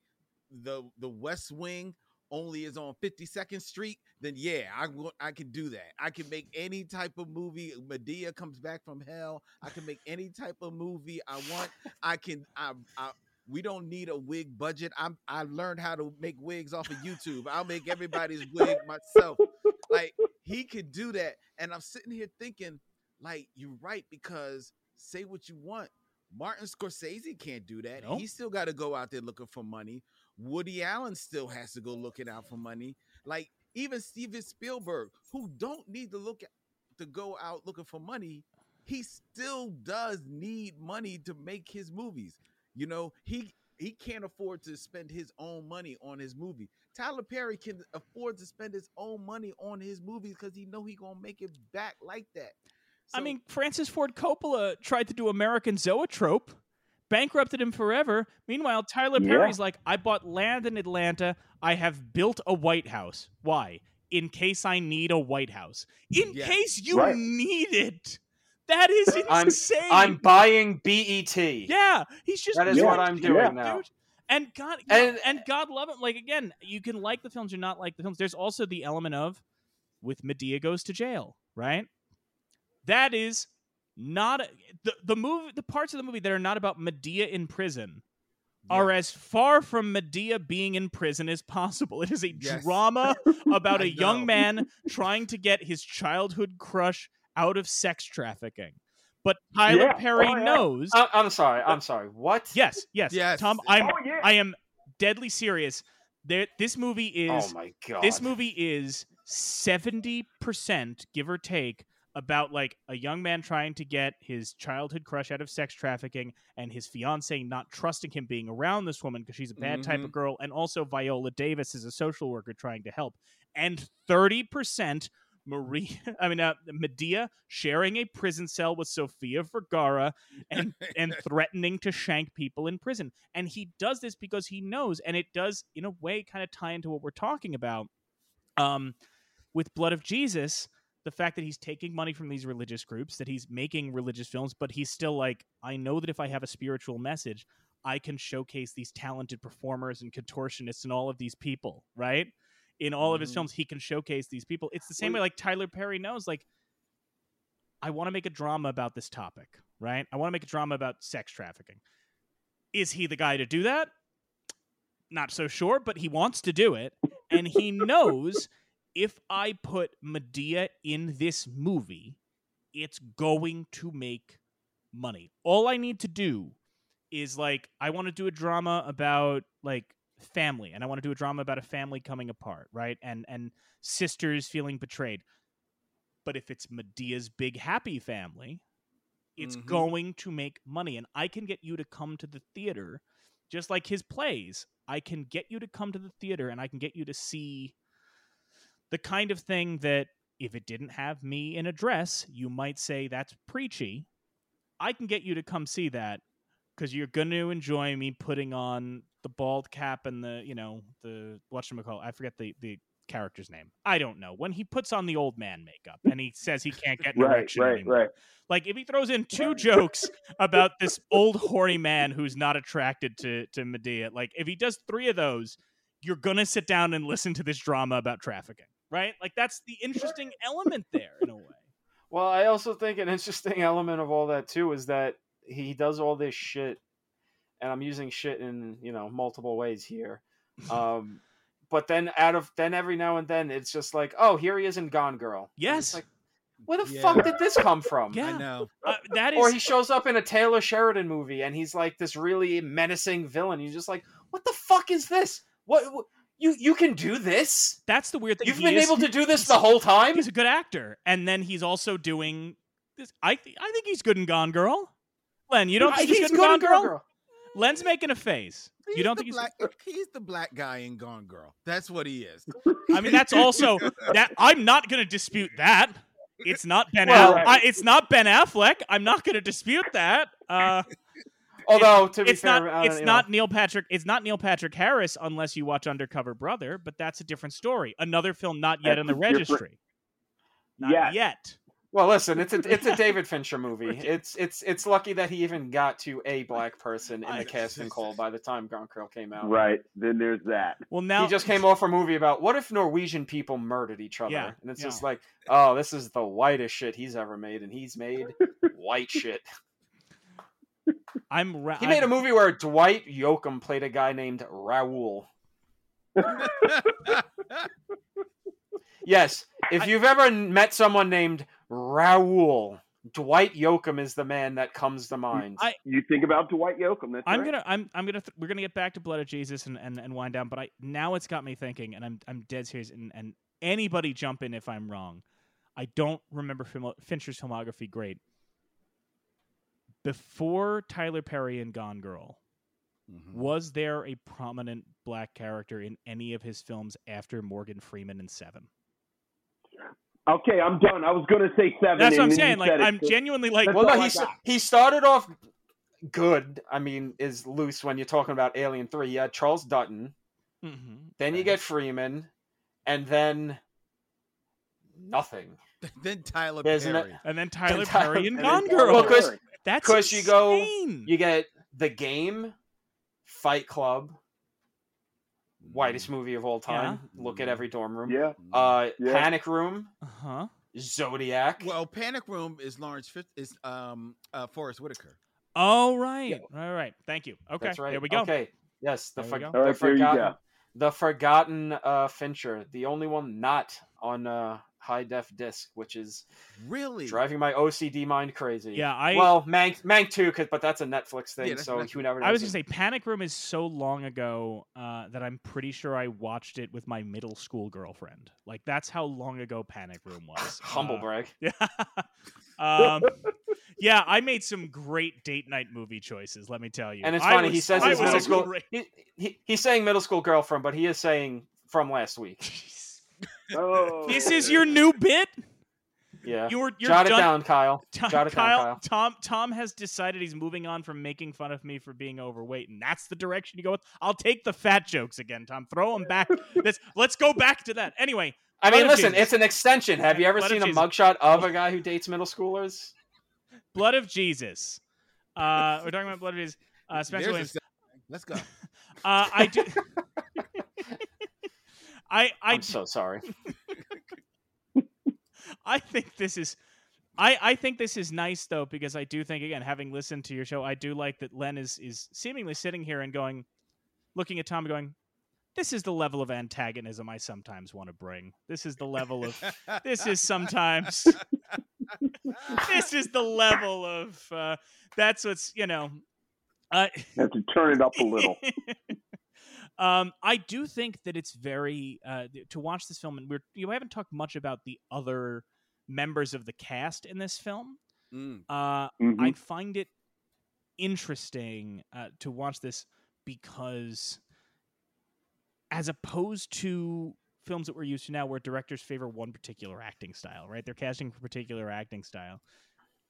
Speaker 8: the the West Wing only is on 52nd Street, then yeah, I I can do that. I can make any type of movie. Madea comes back from hell. I can make any type of movie I want. I can. I, I we don't need a wig budget. I'm I learned how to make wigs off of YouTube. I'll make everybody's wig myself. Like he could do that. And I'm sitting here thinking, like, you're right, because say what you want. Martin Scorsese can't do that.
Speaker 3: Nope.
Speaker 8: He still got to go out there looking for money. Woody Allen still has to go looking out for money. Like even Steven Spielberg, who don't need to look at, to go out looking for money, he still does need money to make his movies. You know, he he can't afford to spend his own money on his movie. Tyler Perry can afford to spend his own money on his movies because he know he gonna make it back like that.
Speaker 3: I mean, Francis Ford Coppola tried to do American Zoetrope, bankrupted him forever. Meanwhile, Tyler
Speaker 7: Yeah.
Speaker 3: Perry's like, I bought land in Atlanta. I have built a White House. Why? In case I need a White House. In
Speaker 8: Yeah.
Speaker 3: case you
Speaker 7: Right.
Speaker 3: need it. That is
Speaker 4: I'm-
Speaker 3: insane.
Speaker 4: I'm buying BET.
Speaker 3: yeah, he's just
Speaker 4: That is what I'm doing now.
Speaker 3: dude. And God,
Speaker 4: And-
Speaker 3: and God love it. Like again, you can like the films or not like the films. There's also the element of with Madea goes to jail, right? That is not the the movie. The parts of the movie that are not about Madea in prison are as far from Madea being in prison as possible. It is a
Speaker 8: Yes.
Speaker 3: drama about
Speaker 8: I
Speaker 3: a young man trying to get his childhood crush out of sex trafficking. But Tyler
Speaker 7: Yeah.
Speaker 3: Perry
Speaker 7: Oh, yeah.
Speaker 3: knows.
Speaker 4: I- I'm sorry. I'm sorry. What?
Speaker 3: yes, yes,
Speaker 8: Yes.
Speaker 3: Tom. Oh, I'm
Speaker 7: Oh yeah.
Speaker 3: I am deadly serious. There, this movie oh is
Speaker 4: Oh my god.
Speaker 3: this movie is seventy percent, give or take, about like a young man trying to get his childhood crush out of sex trafficking, and his fiance not trusting him being around this woman because she's a bad type
Speaker 8: Mhm.
Speaker 3: of girl, and also Viola Davis is a social worker trying to help, and thirty percent. Marie, I mean, uh, Madea sharing a prison cell with Sofia Vergara and and threatening to shank people in prison. And he does this because he knows, and it does in a way kind of tie into what we're talking about. Um, with Blood of Jesus, the fact that he's taking money from these religious groups, that he's making religious films, but he's still like, I know that if I have a spiritual message, I can showcase these talented performers and contortionists and all of these people, right? In all of his
Speaker 8: Mhm.
Speaker 3: films, he can showcase these people. It's the same way like Tyler Perry knows, like, I want to make a drama about this topic, right? I want to make a drama about sex trafficking. Is he the guy to do that? Not so sure, but he wants to do it. And he knows if I put Madea in this movie, it's going to make money. All I need to do is like, I want to do a drama about like family, and I want to do a drama about a family coming apart, right? And and sisters feeling betrayed. But if it's Madea's big happy family, it's
Speaker 8: Mhm.
Speaker 3: going to make money. And I can get you to come to the theater, just like his plays. I can get you to come to the theater and I can get you to see the kind of thing that if it didn't have me in a dress, you might say that's preachy. I can get you to come see that because you're going to enjoy me putting on the bald cap and the, you know, the, whatchamacallit, I forget the, the character's name. I don't know. When he puts on the old man makeup and he says he can't get an
Speaker 7: Right,
Speaker 3: erection
Speaker 7: right,
Speaker 3: anymore.
Speaker 7: right.
Speaker 3: Like if he throws in two jokes about this old hoary man who's not attracted to to Madea, like if he does three of those, you're gonna sit down and listen to this drama about trafficking, right? Like that's the interesting element there in a way.
Speaker 4: Well, I also think an interesting element of all that too is that he does all this shit, and I'm using shit in you know multiple ways here. Um, but then out of then every now and then it's just like, oh, here he is in Gone Girl.
Speaker 3: Yes.
Speaker 4: like where the
Speaker 8: Yeah.
Speaker 4: fuck did this come from?
Speaker 3: Yeah.
Speaker 8: I know.
Speaker 3: Uh, that is
Speaker 4: Or he shows up in a Taylor Sheridan movie and he's like this really menacing villain. You're just like, what the fuck is this? What, what you you can do this?
Speaker 3: that's the weird thing.
Speaker 4: You've
Speaker 3: He
Speaker 4: been
Speaker 3: is-
Speaker 4: able to do this the whole time?
Speaker 3: He's a good actor, and then he's also doing this. I th- I think he's good in Gone Girl. Len, you don't think he's, good in Gone Girl? Len's making a face.
Speaker 8: He's
Speaker 3: you don't
Speaker 8: the
Speaker 3: think he's?
Speaker 8: black, he's the black guy in Gone Girl. That's what he is.
Speaker 3: I mean, that's also that. I'm not going to dispute that. It's not Ben.
Speaker 4: Well-
Speaker 3: Aff- I, it's not Ben Affleck. I'm not going to dispute that. Uh,
Speaker 4: Although to be
Speaker 3: it's
Speaker 4: fair,
Speaker 3: not. It's
Speaker 4: you
Speaker 3: not
Speaker 4: know,
Speaker 3: Neil Patrick. It's not Neil Patrick Harris unless you watch Undercover Brother. But that's a different story. Another film not yet
Speaker 7: That's
Speaker 3: on the registry. Not
Speaker 7: Yes.
Speaker 3: yet.
Speaker 4: Well, listen, it's a it's a David Fincher movie. It's it's it's lucky that he even got to a black person in
Speaker 3: I-
Speaker 4: the casting call by the time Gone Girl came out.
Speaker 7: Right. Then there's that.
Speaker 3: Well, now
Speaker 4: He just came off a movie about what if Norwegian people murdered each other,
Speaker 3: Yeah,
Speaker 4: and it's
Speaker 3: yeah.
Speaker 4: just like, oh, this is the whitest shit he's ever made, and he's made white shit.
Speaker 3: I'm. Ra-
Speaker 4: He made a
Speaker 3: I'm-
Speaker 4: movie where Dwight Yoakam played a guy named Raoul. Yes, If
Speaker 3: I-
Speaker 4: you've ever met someone named Raoul, Dwight Yoakam is the man that comes to mind.
Speaker 3: I-
Speaker 7: You think about Dwight Yoakam. That's
Speaker 3: I'm
Speaker 7: right.
Speaker 3: gonna, I'm, I'm gonna, th- we're gonna get back to Blood of Jesus and, and, and wind down. But I now it's got me thinking, and I'm, I'm dead serious. And, and anybody jump in if I'm wrong. I don't remember Fincher's filmography great. Before Tyler Perry and Gone Girl,
Speaker 8: Mhm.
Speaker 3: was there a prominent black character in any of his films after Morgan Freeman and Seven?
Speaker 7: Okay, I'm done. I was going to say seven.
Speaker 3: That's what I'm
Speaker 7: and then you
Speaker 3: saying. Like, I'm
Speaker 7: so-
Speaker 3: genuinely like,
Speaker 7: That's
Speaker 4: well, no, he s- he started off good. I mean, is loose when you're talking about Alien Three. Yeah, Charles Dutton,
Speaker 3: Mhm.
Speaker 4: then you get Freeman, and then nothing.
Speaker 8: then Tyler
Speaker 4: There's an-
Speaker 8: Perry.
Speaker 3: and then Tyler
Speaker 4: Tyler-
Speaker 3: Perry and
Speaker 4: and
Speaker 3: Gone
Speaker 4: then-
Speaker 3: Girl.
Speaker 4: Well, 'cause-
Speaker 3: That's
Speaker 4: 'cause you go- You get The Game, Fight Club, whitest movie of all time. Look at every dorm room.
Speaker 7: Yeah.
Speaker 4: Uh,
Speaker 7: Yeah.
Speaker 4: Panic Room,
Speaker 3: Uh huh.
Speaker 4: Zodiac.
Speaker 8: Well, Panic Room is Lawrence Fitz is um uh Forest Whitaker.
Speaker 3: Oh right, all right. Thank you. Okay,
Speaker 4: That's right.
Speaker 3: there we go.
Speaker 4: Okay. Yes, the, for- the
Speaker 7: All right, there you
Speaker 4: forgotten, the forgotten uh, Fincher, the only one not on uh, high def disc, which is
Speaker 8: Really?
Speaker 4: driving my OCD mind crazy.
Speaker 3: Yeah, I-
Speaker 4: well, Mank, Mank too, 'cause- but that's a Netflix thing,
Speaker 8: Yeah,
Speaker 4: so
Speaker 8: Netflix.
Speaker 4: who never.
Speaker 3: I was
Speaker 4: knows
Speaker 3: gonna say Panic Room is so long ago uh, that I'm pretty sure I watched it with my middle school girlfriend. Like that's how long ago Panic Room was.
Speaker 4: humble
Speaker 3: Uh,
Speaker 4: brag.
Speaker 3: Yeah. um, yeah, I made some great date night movie choices. Let me tell you.
Speaker 4: And it's
Speaker 3: I
Speaker 4: funny. he says
Speaker 3: I
Speaker 4: his
Speaker 3: was
Speaker 4: middle
Speaker 3: a
Speaker 4: school.
Speaker 3: great-
Speaker 4: He, he, he's saying middle school girlfriend, but he is saying from last week.
Speaker 7: Oh.
Speaker 3: this is your new bit.
Speaker 4: Yeah.
Speaker 3: You're you're
Speaker 4: Jot it
Speaker 3: done.
Speaker 4: down, Kyle.
Speaker 3: Tom,
Speaker 4: Jot it down,
Speaker 3: Kyle,
Speaker 4: Kyle.
Speaker 3: Tom Tom has decided he's moving on from making fun of me for being overweight, and that's the direction you go with. I'll take the fat jokes again, Tom. Throw them back. let's let's go back to that. Anyway,
Speaker 4: I mean, listen,
Speaker 3: Jesus.
Speaker 4: it's an extension. Have you ever
Speaker 3: Blood
Speaker 4: seen a mugshot of a guy who dates middle schoolers?
Speaker 3: Blood of Jesus. Uh, we're talking about Blood of Jesus. Uh, Spencer
Speaker 8: There's a
Speaker 3: Williams.
Speaker 8: Let's go.
Speaker 3: Uh, I do. I I
Speaker 4: I'm so sorry.
Speaker 3: I think this is I, I think this is nice though because I do think again having listened to your show I do like that Len is is seemingly sitting here and going looking at Tom going this is the level of antagonism I sometimes want to bring. This is the level of this is sometimes this is the level of uh, that's what's you know uh,
Speaker 7: Have to turn it up a little.
Speaker 3: um, I do think that it's very uh, to watch this film, and we're you haven't talked much about the other members of the cast in this film.
Speaker 8: Mm.
Speaker 3: Uh,
Speaker 7: Mhm.
Speaker 3: I find it interesting uh, to watch this because, as opposed to films that we're used to now, where directors favor one particular acting style, right? They're casting for a particular acting style.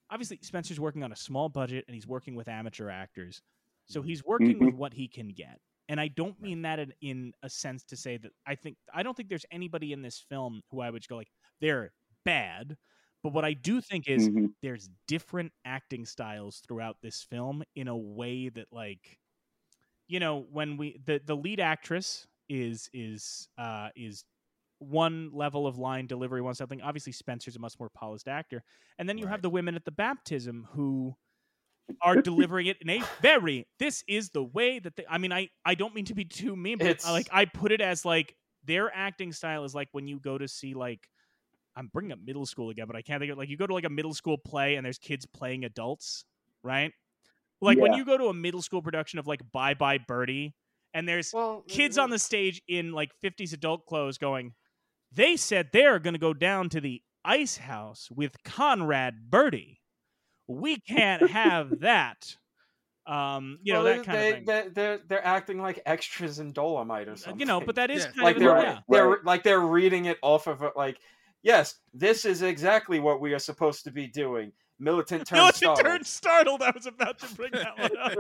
Speaker 3: Obviously, Spencer's working on a small budget and he's working with amateur actors, so he's working with what he can get. And I don't mean that in, in a sense to say that I think I don't think there's anybody in this film who I would go like they're bad. But what I do think is
Speaker 7: Mhm.
Speaker 3: there's different acting styles throughout this film in a way that like you know when we the the lead actress is is uh is one level of line delivery one something obviously spencer's a much more polished actor and then you have the women at the baptism who are delivering it in a very this is the way that they i mean i i don't mean to be too mean but
Speaker 4: It's-
Speaker 3: like i put it as like their acting style is like when you go to see like i'm bringing up middle school again but i can't think of like you go to like a middle school play and there's kids playing adults right? Like when you go to a middle school production of like bye bye birdie and there's
Speaker 4: Well,
Speaker 3: kids mm-hmm. on the stage in like 50s adult clothes going they said they're going to go down to the ice house with conrad birdie we can't have that um you know that kind
Speaker 4: they,
Speaker 3: of thing
Speaker 4: They, they're they're acting like extras in Dolemite or something.
Speaker 3: you know but that is
Speaker 8: Yeah.
Speaker 3: kind
Speaker 4: like
Speaker 3: of
Speaker 4: they're
Speaker 3: yeah
Speaker 4: they're like they're reading it off of a, like yes, this is exactly what we are supposed to be doing. Militant turn
Speaker 3: Militant
Speaker 4: startled.
Speaker 3: turned startled. I was about to bring that one up.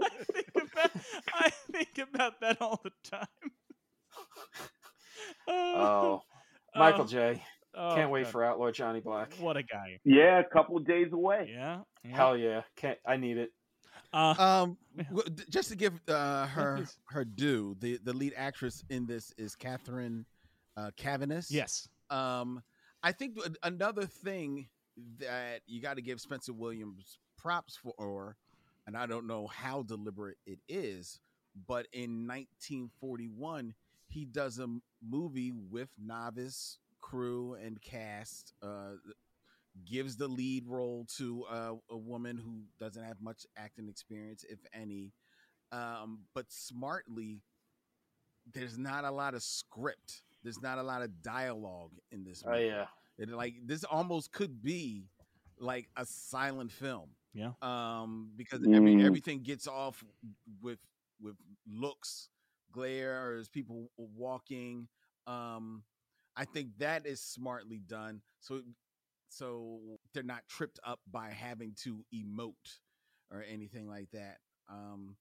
Speaker 3: I think about I think about that all the time.
Speaker 4: Oh, Michael
Speaker 3: Oh,
Speaker 4: J.
Speaker 3: oh,
Speaker 4: Can't wait
Speaker 3: God.
Speaker 4: for Outlaw Johnny Black.
Speaker 3: what a guy.
Speaker 7: Yeah, a couple of days away.
Speaker 3: Yeah. yeah.
Speaker 4: Hell yeah, can't I need it?
Speaker 3: Uh,
Speaker 8: Um,
Speaker 3: Yeah.
Speaker 8: just to give uh, her her due, the the lead actress in this is Cathryn uh, Caviness.
Speaker 3: yes.
Speaker 8: Um, I think another thing that you got to give Spencer Williams props for, and I don't know how deliberate it is, but in 1941 he does a movie with novice crew and cast. Uh, gives the lead role to uh, a woman who doesn't have much acting experience, if any. Um, but smartly, there's not a lot of script. There's not a lot of dialogue in this.
Speaker 4: Oh yeah.
Speaker 8: It, like this almost could be like a silent film.
Speaker 3: Yeah.
Speaker 8: Um, because every
Speaker 7: Mm.
Speaker 8: everything gets off with with looks, glare, or as people walking. Um, I think that is smartly done. So so they're not tripped up by having to emote or anything like that. Um,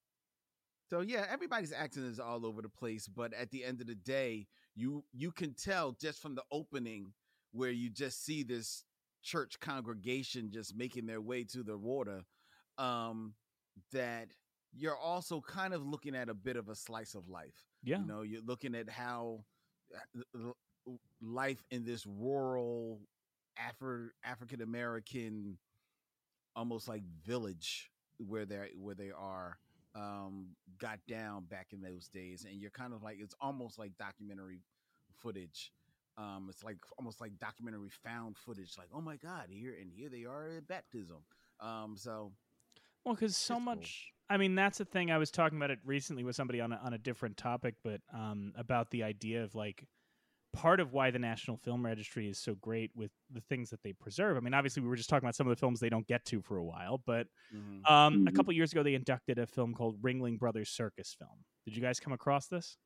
Speaker 8: so yeah, everybody's acting is all over the place, but at the end of the day, you you can tell just from the opening where you just see this church congregation just making their way to the water um that you're also kind of looking at a bit of a slice of life
Speaker 3: Yeah.
Speaker 8: you know you're looking at how uh, life in this rural Afri- african american almost like village where they where they are um got down back in those days and you're kind of like it's almost like documentary footage um it's like almost like documentary found footage like oh my god here and here they are at baptism um so
Speaker 3: Well, because so
Speaker 8: It's cool.
Speaker 3: much. I mean, that's the thing. I was talking about it recently with somebody on a, on a different topic, but um, about the idea of like part of why the National Film Registry is so great with the things that they preserve. I mean, obviously, we were just talking about some of the films they don't get to for a while, but
Speaker 8: mhm.
Speaker 3: um, a
Speaker 7: Mhm.
Speaker 3: couple years ago, they inducted a film called Ringling Brothers Circus Film. Did you guys come across this?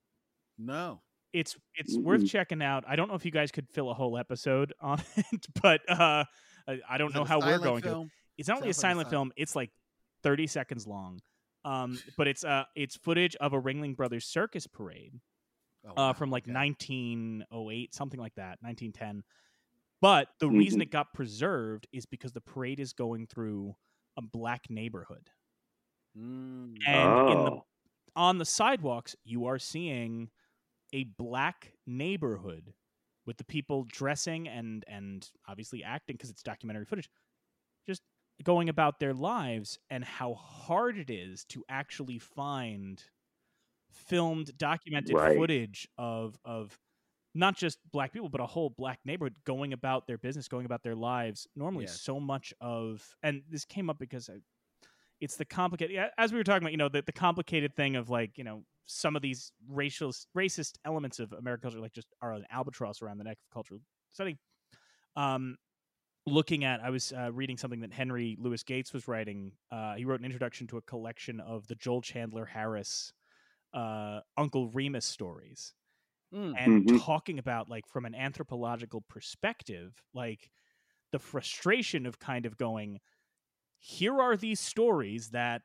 Speaker 8: no
Speaker 3: it's it's worth
Speaker 7: Mm-mm.
Speaker 3: checking out. I don't know if you guys could fill a whole episode on it, but uh, I, I don't know how we're
Speaker 8: silent
Speaker 3: going to. It's not only a
Speaker 8: Sounds like
Speaker 3: silent
Speaker 8: silent-
Speaker 3: film; it's like thirty seconds long. Um, but it's uh it's footage of a Ringling Brothers circus parade
Speaker 8: Oh,
Speaker 3: uh, from like
Speaker 8: okay.
Speaker 3: 1908, something like that, 1910. But the reason
Speaker 7: Mhm.
Speaker 3: it got preserved is because the parade is going through a black neighborhood,
Speaker 8: Mm.
Speaker 3: and in the
Speaker 7: Oh.
Speaker 3: on the sidewalks you are seeing a black neighborhood with the people dressing and and obviously acting because it's documentary footage just going about their lives and how hard it is to actually find filmed documented
Speaker 7: Right.
Speaker 3: footage of of not just black people but a whole black neighborhood going about their business going about their lives normally
Speaker 8: Yes.
Speaker 3: so much of and this came up because I, it's the complicated yeah, as we were talking about you know the, the complicated thing of like you know some of these racial racist elements of american culture like just are an albatross around the neck of cultural study um looking at i was uh, reading something that henry louis gates was writing uh, he wrote an introduction to a collection of the joel chandler harris uh, uncle remus stories
Speaker 8: Mm.
Speaker 3: and
Speaker 7: Mhm.
Speaker 3: talking about like from an anthropological perspective like the frustration of kind of going here are these stories that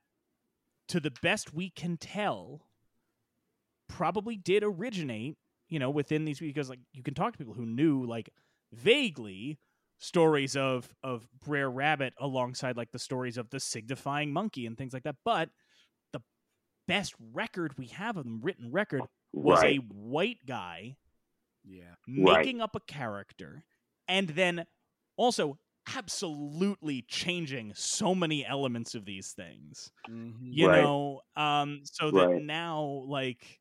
Speaker 3: to the best we can tell probably did originate you know within these because like you can talk to people who knew like vaguely stories of of Brer Rabbit alongside like the stories of the signifying monkey and things like that but the best record we have of them written record was
Speaker 7: right.
Speaker 3: a white guy
Speaker 8: yeah
Speaker 7: Right.
Speaker 3: making up a character and then also absolutely changing so many elements of these things
Speaker 8: Mhm.
Speaker 3: you
Speaker 7: Right.
Speaker 3: know um so that
Speaker 7: Right.
Speaker 3: now like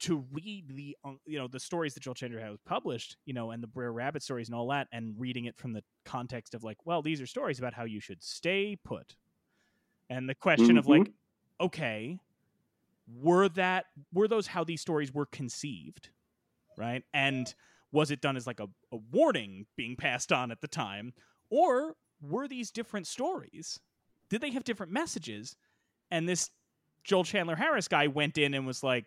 Speaker 3: to read the you know the stories that Joel Chandler has published you know and the Brer Rabbit stories and all that and reading it from the context of like well these are stories about how you should stay put and the question of
Speaker 7: Mhm.
Speaker 3: like okay were that were those how these stories were conceived right? And was it done as like a, a warning being passed on at the time? Or were these different stories? Did they have different messages? And this joel chandler harris guy went in and was like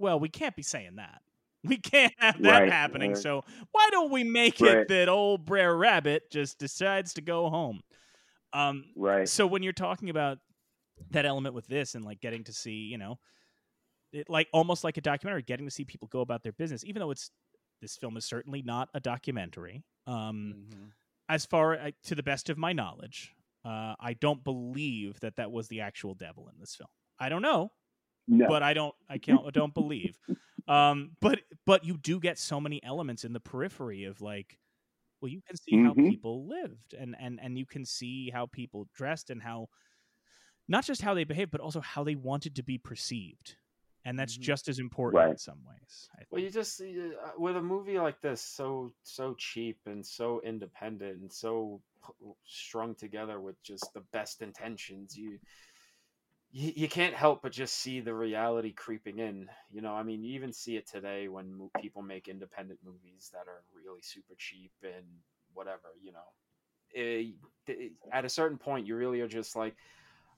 Speaker 3: well we can't be saying that. We can't have that
Speaker 7: Right,
Speaker 3: happening.
Speaker 7: right.
Speaker 3: so why don't we make
Speaker 7: Right.
Speaker 3: it that old brer rabbit just decides to go home? Um
Speaker 7: right.
Speaker 3: so when you're talking about that element with this and like getting to see you know it like almost like a documentary getting to see people go about their business even though it's this film is certainly not a documentary um
Speaker 8: Mhm.
Speaker 3: as far uh, to the best of my knowledge uh i don't believe that that was the actual devil in this film i don't know
Speaker 7: No.
Speaker 3: but i don't i can't I don't believe um but but you do get so many elements in the periphery of like well you can see how
Speaker 7: Mhm.
Speaker 3: people lived and and and you can see how people dressed and how not just how they behaved but also how they wanted to be perceived and that's
Speaker 8: Mhm.
Speaker 3: just as important in some ways.
Speaker 4: Well, you just uh, with a movie like this, so so cheap and so independent and so strung together with just the best intentions, you you, you can't help but just see the reality creeping in. You know, I mean, you even see it today when mo- people make independent movies that are really super cheap and whatever. You know, Eh, th- at a certain point, you really are just like,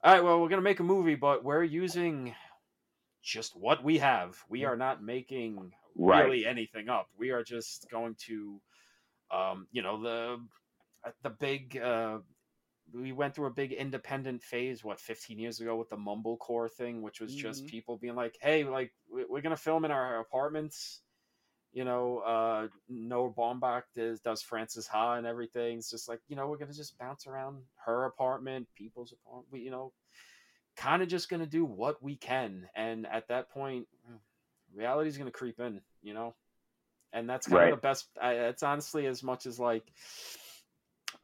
Speaker 4: all right, well, we're gonna make a movie, but we're using just what we have. We are not making
Speaker 7: Right.
Speaker 4: really anything up. We are just going to, um, you know, the uh, the big. Uh, we went through a big independent phase what 15 years ago with the mumblecore thing which was just
Speaker 8: Mhm.
Speaker 4: people being like hey like we're gonna film in our apartments you know uh noah baumbach does, does frances ha and everything. It's just like you know we're gonna just bounce around her apartment people's apartment we, you know kind of just gonna do what we can. And at that point reality's gonna creep in you know? And that's kind
Speaker 7: Right.
Speaker 4: of the best I, it's honestly as much as like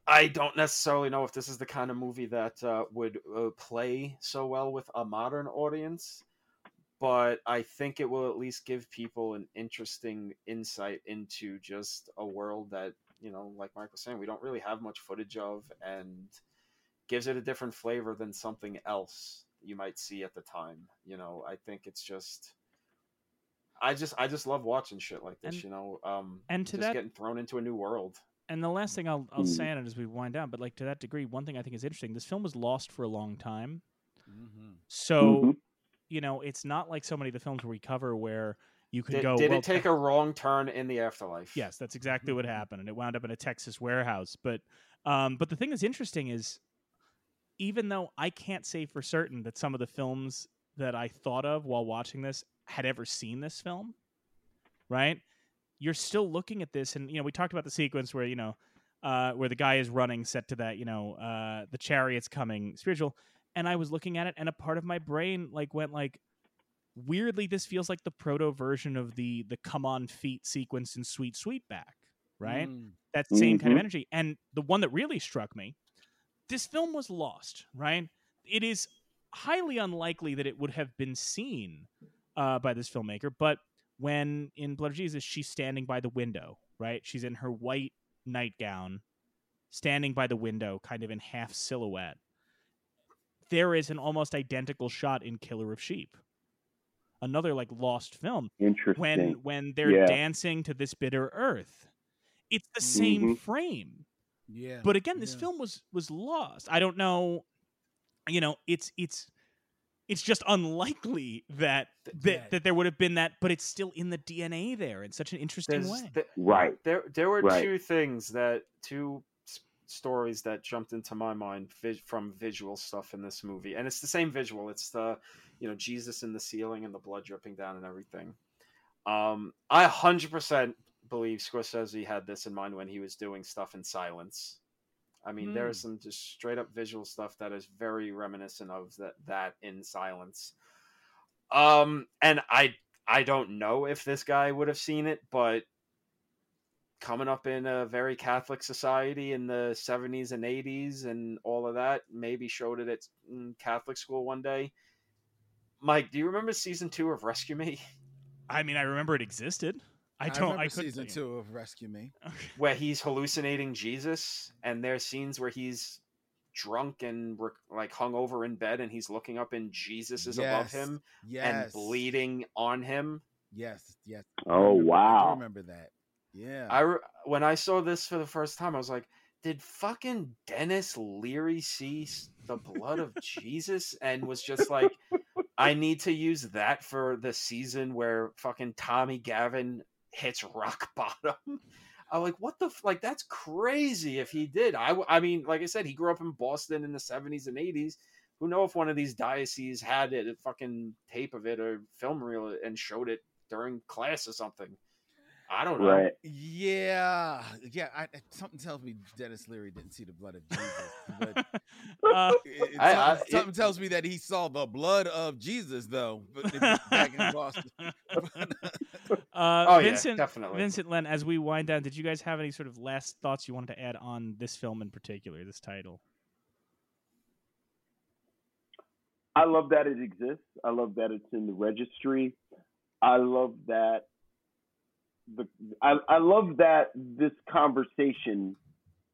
Speaker 4: I don't necessarily know if this is the kind of movie that uh, would uh, play so well with a modern audience, but I think it will at least give people an interesting insight into just a world that, you know, like Mike was saying, we don't really have much footage of and gives it a different flavor than something else you might see at the time. You know, I think it's just. I just I just love watching shit like this,
Speaker 3: And-
Speaker 4: you know. Um,
Speaker 3: and to
Speaker 4: just
Speaker 3: that-
Speaker 4: getting thrown into a new world.
Speaker 3: And the last thing I'll I'll
Speaker 7: Mm.
Speaker 3: say on it as we wind down, but like to that degree, one thing I think is interesting. This film was lost for a long time,
Speaker 8: Mhm.
Speaker 3: so
Speaker 7: Mhm.
Speaker 3: You know it's not like so many of the films we cover where you can
Speaker 4: Did,
Speaker 3: go.
Speaker 4: did
Speaker 3: well,
Speaker 4: it take a wrong turn in the afterlife?
Speaker 3: Yes, that's exactly what happened, and it wound up in a Texas warehouse. But, um, but the thing that's interesting is, even though I can't say for certain that some of the films that I thought of while watching this had ever seen this film, right? You're still looking at this, and you know, we talked about the sequence where you know, uh, where the guy is running, set to that, you know, uh, the chariot's coming, spiritual, and I was looking at it, and a part of my brain like went like, weirdly this feels like the proto version of the the come on feet sequence in sweet sweetback right?
Speaker 8: Mm.
Speaker 3: that same kind of
Speaker 7: Mhm.
Speaker 3: energy. And the one that really struck me this film was lost right? It is highly unlikely that it would have been seen uh, by this filmmaker but when in blood of jesus she's standing by the window right? She's in her white nightgown standing by the window kind of in half silhouette there is an almost identical shot in killer of sheep another like lost film
Speaker 7: Interesting.
Speaker 3: when when they're
Speaker 7: Yeah.
Speaker 3: dancing to this bitter earth it's the same
Speaker 7: Mhm.
Speaker 3: frame
Speaker 8: Yeah.
Speaker 3: but again this
Speaker 8: yeah.
Speaker 3: film was was lost i don't know you know it's it's it's just unlikely that that,
Speaker 8: Yeah.
Speaker 3: that there would have been that but it's still in the dna there in such an interesting
Speaker 4: There's,
Speaker 3: way
Speaker 4: th-
Speaker 7: Right.
Speaker 4: there there were
Speaker 7: Right.
Speaker 4: two things that two s- stories that jumped into my mind from visual stuff in this movie and it's the same visual it's the you know jesus in the ceiling and the blood dripping down and everything. Um i 100% believe scorsese had this in mind when he was doing stuff in silence. I mean there is some just straight up visual stuff that is very reminiscent of that that in silence. Um and i i don't know if this guy would have seen it but coming up in a very Catholic society in the 70s and 80s and all of that, maybe showed it at mm, Catholic school one day. Mike, do you remember season two of Rescue Me,
Speaker 3: i mean i remember it existed i
Speaker 8: I
Speaker 3: don't
Speaker 8: remember
Speaker 3: i, couldn't
Speaker 8: season two of Rescue Me.
Speaker 4: where he's hallucinating Jesus, and there's scenes where he's drunk and re- like hung over in bed, and he's looking up and Jesus is above him
Speaker 8: Yes.
Speaker 4: and bleeding on him.
Speaker 8: Yes. Yes. I
Speaker 7: Oh
Speaker 8: remember- I
Speaker 7: wow.
Speaker 8: do remember that. Yeah.
Speaker 4: I when I saw this for the first time, I was like, did fucking Denis Leary see the blood of Jesus and was just like, I need to use that for the season where fucking Tommy Gavin hits rock bottom. I'm like, what the f-? like? That's crazy. If he did, I I mean, like I said, he grew up in Boston in the 70s and 80s. Who know if one of these dioceses had it, a fucking tape of it or film reel and showed it during class or something? I don't know.
Speaker 7: Right.
Speaker 8: Yeah, yeah. I, something tells me Denis Leary didn't see the blood of Jesus, but
Speaker 3: uh,
Speaker 8: it, it-
Speaker 4: I- I-
Speaker 8: something, something tells me that he saw the blood of Jesus, though. Back in Boston.
Speaker 3: uh,
Speaker 4: Oh
Speaker 3: Vincent,
Speaker 4: yeah, definitely.
Speaker 3: Vincent Len, as we wind down, did you guys have any sort of last thoughts you wanted to add on this film in particular, this title?
Speaker 7: I love that it exists. I love that it's in the registry. I love that the I, I love that this conversation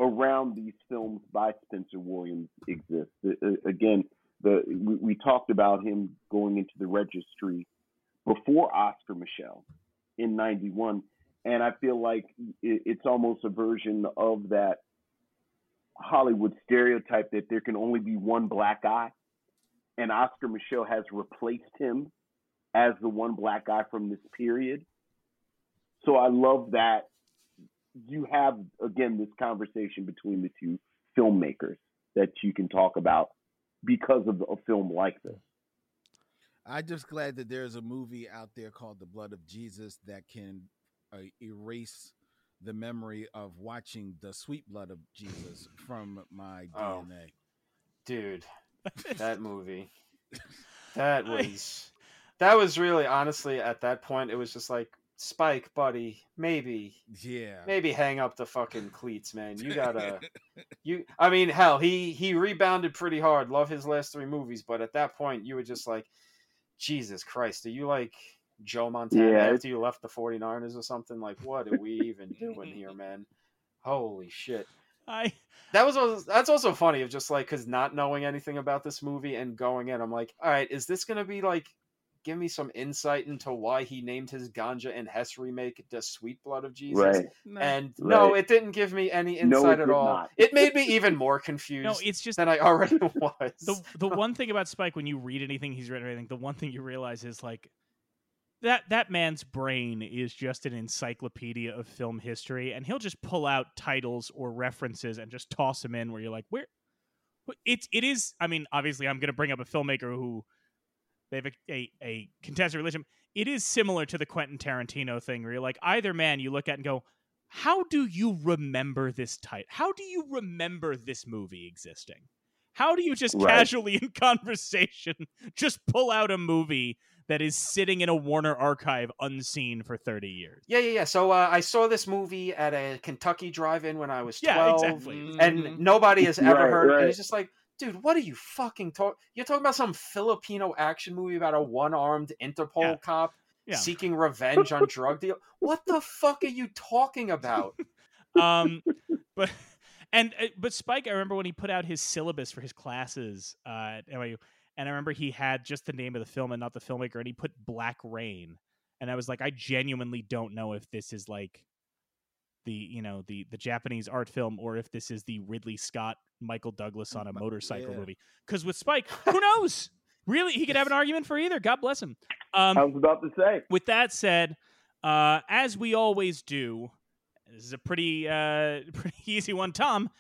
Speaker 7: around these films by Spencer Williams exists. Uh, again, the we, we talked about him going into the registry before Oscar Micheaux in '91, and I feel like it, it's almost a version of that Hollywood stereotype that there can only be one black guy, and Oscar Micheaux has replaced him as the one black guy from this period. So I love that you have again this conversation between the two filmmakers that you can talk about because of a film like this.
Speaker 8: I'm just glad that there's a movie out there called The Blood of Jesus that can uh, erase the memory of watching the sweet blood of Jesus from my
Speaker 4: Oh.
Speaker 8: DNA.
Speaker 4: dude that movie that was that was really honestly at that point it was just like spike buddy maybe
Speaker 8: Yeah.
Speaker 4: maybe hang up the fucking cleats man you gotta you i mean hell he he rebounded pretty hard love his last three movies but at that point you were just like jesus christ are you like joe montana
Speaker 7: Yeah.
Speaker 4: after you left the 49ers or something like what are we even doing here man holy shit
Speaker 3: I
Speaker 4: that was also, that's also funny of just like because not knowing anything about this movie and going in i'm like all right is this gonna be like give me some insight into why he named his ganja and hess remake the sweet blood of jesus
Speaker 7: Right.
Speaker 4: and no it didn't give me any insight
Speaker 7: it
Speaker 4: at all
Speaker 7: not.
Speaker 4: it made me even more confused
Speaker 3: no, it's just
Speaker 4: than i already was
Speaker 3: the the one thing about Spike when you read anything he's written or anything, the one thing you realize is like that that man's brain is just an encyclopedia of film history, and he'll just pull out titles or references and just toss them in where you're like, where? what- It's it is. I mean, obviously, I'm going to bring up a filmmaker who they have a, a, a contested religion. It is similar to the Quentin Tarantino thing, where you're like, either man you look at and go, how do you remember this title? How do you remember this movie existing? How do you just
Speaker 7: Right.
Speaker 3: casually in conversation just pull out a movie that is sitting in a Warner archive unseen for 30 years?
Speaker 4: yeah yeah yeah so uh, i saw this movie at a kentucky drive-in when i was 12
Speaker 3: Yeah, exactly.
Speaker 4: and nobody has ever
Speaker 7: Right,
Speaker 4: heard
Speaker 7: right.
Speaker 4: and it's just like dude what are you fucking talking you're talking about some filipino action movie about a one-armed interpol
Speaker 3: Yeah.
Speaker 4: cop
Speaker 3: Yeah.
Speaker 4: seeking revenge on drug deal what the fuck are you talking about
Speaker 3: um but and uh, but spike i remember when he put out his syllabus for his classes uh at NYU, and i remember he had just the name of the film and not the filmmaker and he put black rain and i was like i genuinely don't know if this is like the you know the the japanese art film or if this is the ridley scott michael douglas on a motorcycle
Speaker 8: yeah.
Speaker 3: movie because with spike who knows really he could have an argument for either god bless him um
Speaker 7: I was about to say.
Speaker 3: with that said, uh, as we always do, this is a pretty uh, pretty easy one. Tom,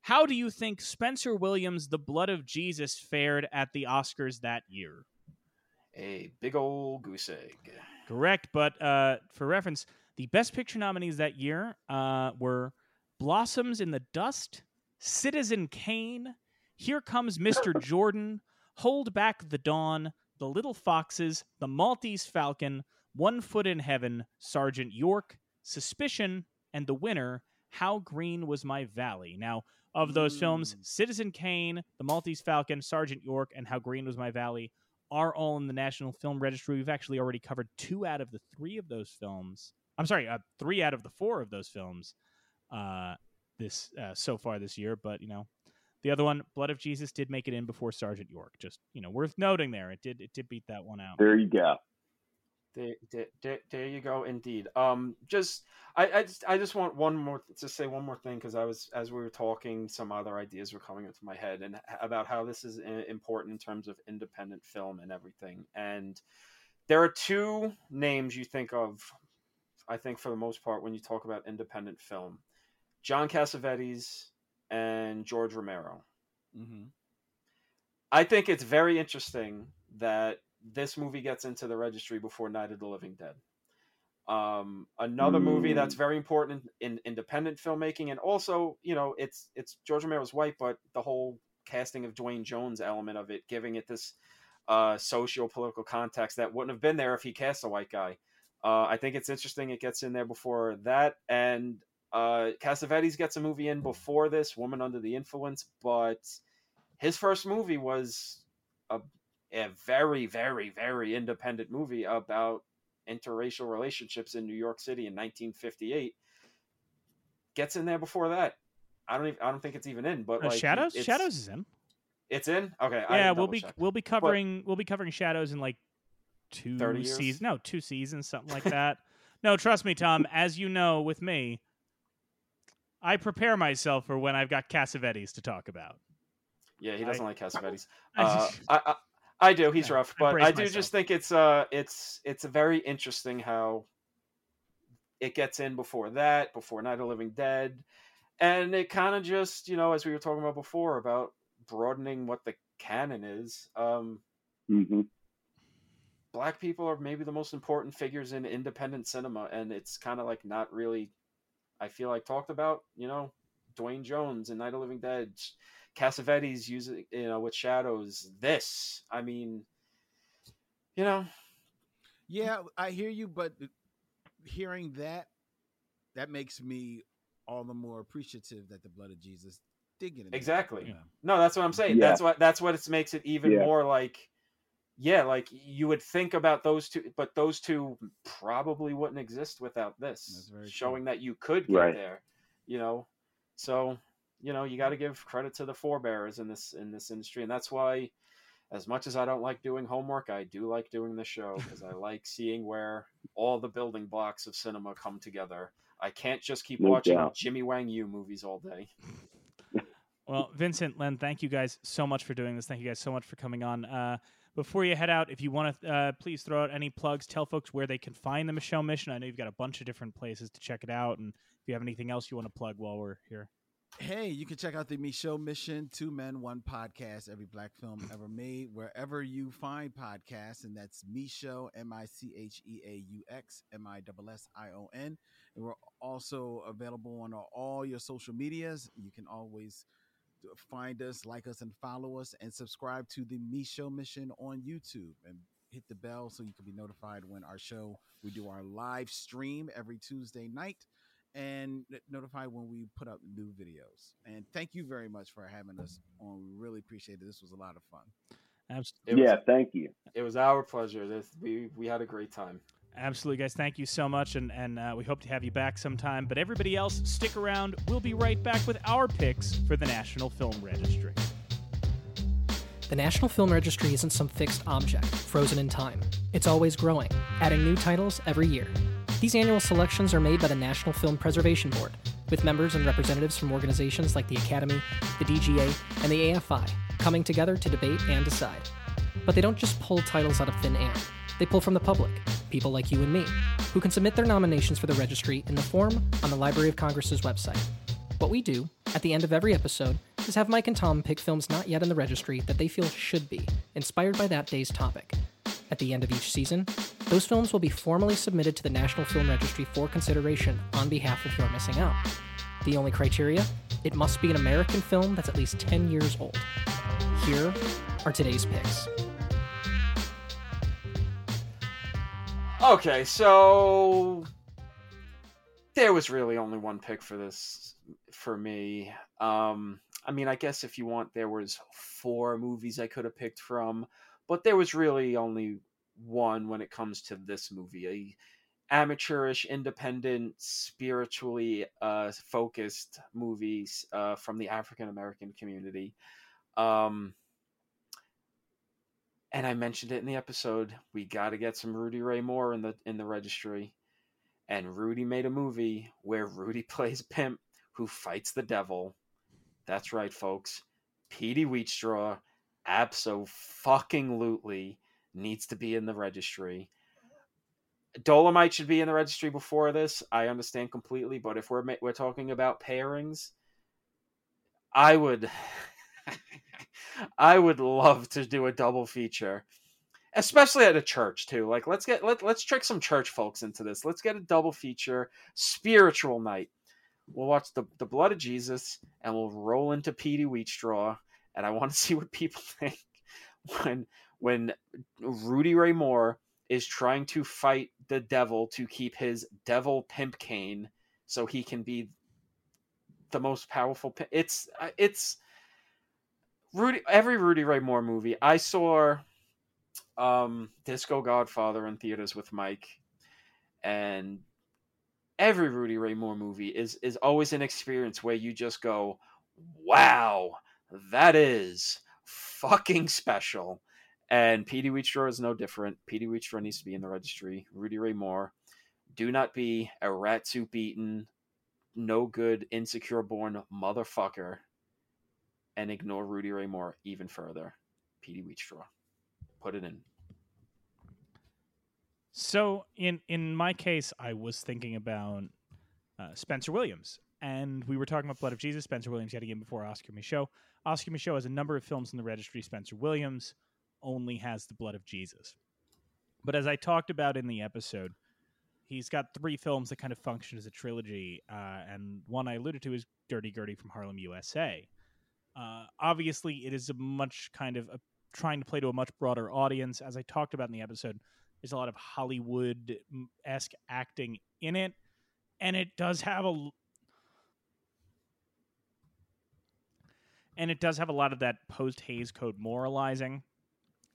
Speaker 3: how do you think Spencer Williams' "The Blood of Jesus" fared at the Oscars that year?
Speaker 4: a big old goose egg
Speaker 3: Correct, but uh, for reference, the Best Picture nominees that year uh, were "Blossoms in the Dust," "Citizen Kane," "Here Comes Mr. Jordan," "Hold Back the Dawn," "The Little Foxes," "The Maltese Falcon," "One Foot in Heaven," "Sergeant York," "Suspicion," and the winner, "How Green Was My Valley." Now, of those films, Citizen Kane, The Maltese Falcon, Sergeant York, and How Green Was My Valley are all in the National Film Registry. We've actually already covered two out of the three of those films. I'm sorry, uh, three out of the four of those films uh, this uh, so far this year. But you know, the other one, Blood of Jesus, did make it in before Sergeant York. Just you know, worth noting there. It did it did beat that one out.
Speaker 7: There you go.
Speaker 4: There, there, there, there you go. Indeed. Um, just I, I just, I just want one more to say one more thing because I was as we were talking, some other ideas were coming into my head and about how this is important in terms of independent film and everything. And there are two names you think of, I think for the most part when you talk about independent film, John Cassavetes and George Romero.
Speaker 8: Mm-hmm.
Speaker 4: I think it's very interesting that this movie gets into the registry before Night of the Living Dead. Um, another movie that's very important in, independent filmmaking, and also, you know, it's it's George Romero's white, but the whole casting of Duane Jones element of it, giving it this uh, socio-political context that wouldn't have been there if he cast a white guy. Uh, I think it's interesting it gets in there before that, and uh, Cassavetes gets a movie in before this, Woman Under the Influence, but his first movie was a a very, very, very independent movie about interracial relationships in New York City in 1958 gets in there before that. I don't even, I don't think it's even in, but
Speaker 3: Uh,
Speaker 4: like
Speaker 3: Shadows. Shadows is in.
Speaker 4: It's in. Okay.
Speaker 3: Yeah, we'll be
Speaker 4: double-check.
Speaker 3: we'll be covering we'll be covering Shadows in like two seasons. No, two seasons, something like that. no, trust me, Tom. As you know, with me, I prepare myself for when I've got Cassavetes to talk about.
Speaker 4: Yeah, he doesn't
Speaker 3: I-
Speaker 4: like Cassavetes.
Speaker 3: I
Speaker 4: Uh, I, I I do. He's
Speaker 3: Yeah,
Speaker 4: rough, but
Speaker 3: brace
Speaker 4: I do
Speaker 3: myself.
Speaker 4: just think it's uh it's it's very interesting how it gets in before that, before Night of Living Dead, and it kind of just you know as we were talking about before about broadening what the canon is. Um,
Speaker 7: hmm
Speaker 4: black people are maybe the most important figures in independent cinema, and it's kind of like not really. I feel like talked about. You know, Duane Jones and Night of the Living Dead, Cassavetes using you know with Shadows. This, I mean, you know,
Speaker 8: Yeah, I hear you, but hearing that, that makes me all the more appreciative that the blood of Jesus did get in
Speaker 4: Exactly.
Speaker 8: you know.
Speaker 4: No, that's what I'm saying.
Speaker 7: Yeah.
Speaker 4: That's what that's what it makes it even
Speaker 7: Yeah.
Speaker 4: more like yeah, like you would think about those two but those two probably wouldn't exist without this.
Speaker 8: very true.
Speaker 4: Showing that you could get
Speaker 7: Right.
Speaker 4: there. You know. So, you know, you got to give credit to the forebearers in this in this industry and that's why as much as I don't like doing homework, I do like doing the show because I like seeing where all the building blocks of cinema come together. I can't just keep
Speaker 7: No
Speaker 4: watching
Speaker 7: doubt.
Speaker 4: Jimmy Wang Yu movies all day.
Speaker 3: Well, Vincent, Len, thank you guys so much for doing this. Thank you guys so much for coming on. Uh, before you head out, if you want to, uh, please throw out any plugs. Tell folks where they can find the Micheaux Mission. I know you've got a bunch of different places to check it out, and if you have anything else you want to plug while we're here.
Speaker 8: Hey, you can check out the Micheaux Mission, Two Men, One Podcast, every black film ever made, wherever you find podcasts, and that's Micheaux, M I C H E A U X, M I S S I O N. And we're also available on all your social medias. You can always find us, like us, and follow us, and subscribe to the Micheaux Mission on YouTube, and hit the bell so you can be notified when our show we do our live stream every Tuesday night and n- notify when we put up new videos. And thank you very much for having us on. We really appreciate it. This was a lot of fun.
Speaker 3: Abs-
Speaker 4: It was-
Speaker 7: Yeah, thank you.
Speaker 4: It was our pleasure. This we we had a great time.
Speaker 3: Absolutely, guys. Thank you so much, and and uh, we hope to have you back sometime. But everybody else, stick around. We'll be right back with our picks for the National Film Registry.
Speaker 6: The National Film Registry isn't some fixed object, frozen in time. It's always growing, adding new titles every year. These annual selections are made by the National Film Preservation Board, with members and representatives from organizations like the Academy, the DGA, and the AFI coming together to debate and decide. But they don't just pull titles out of thin air. They pull from the public, people like you and me, who can submit their nominations for the registry in the form on the Library of Congress's website. What we do, at the end of every episode, is have Mike and Tom pick films not yet in the registry that they feel should be, inspired by that day's topic. At the end of each season, those films will be formally submitted to the National Film Registry for consideration on behalf of You're Missing Out. The only criteria? It must be an American film that's at least 10 years old. Here are today's picks.
Speaker 4: Okay, so there was really only one pick for this for me. Um, I mean, I guess if you want, there was four movies I could have picked from, but there was really only one when it comes to this movie. A amateurish, independent, spiritually uh, focused movies uh, from the African American community. Um, and I mentioned it in the episode. We got to get some Rudy Ray Moore in the in the registry. And Rudy made a movie where Rudy plays pimp who fights the devil. That's right, folks. Petey Wheatstraw abso fucking lutely needs to be in the registry. Dolemite should be in the registry before this. I understand completely, but if we're we're talking about pairings, I would I would love to do a double feature. Especially at a church too. Like let's get let, let's trick some church folks into this. Let's get a double feature spiritual night. We'll watch the, the blood of Jesus and we'll roll into Petey Wheatstraw and I want to see what people think when when Rudy Ray Moore is trying to fight the devil to keep his devil pimp cane so he can be the most powerful. It's uh, it's Rudy every Rudy Ray Moore movie. I saw um, Disco Godfather in theaters with Mike, and every Rudy Ray Moore movie is is always an experience where you just go, "Wow, that is fucking special." And Petey Wheatstraw is no different. Petey Wheatstraw needs to be in the registry. Rudy Ray Moore, do not be a rat soup eaten, no good, insecure born motherfucker, and ignore Rudy Ray Moore even further. Petey Wheatstraw, put it in.
Speaker 3: So in in my case, I was thinking about uh, Spencer Williams, and we were talking about Blood of Jesus. Spencer Williams yet again before Oscar Micheaux. Oscar Micheaux has a number of films in the registry. Spencer Williams only has the Blood of Jesus. But as I talked about in the episode, he's got three films that kind of function as a trilogy, uh, and one I alluded to is Dirty Gertie from Harlem, USA. Uh, obviously, it is a much kind of a, trying to play to a much broader audience. As I talked about in the episode, there's a lot of Hollywood esque acting in it, and it does have a and it does have a lot of that post Hays Code moralizing,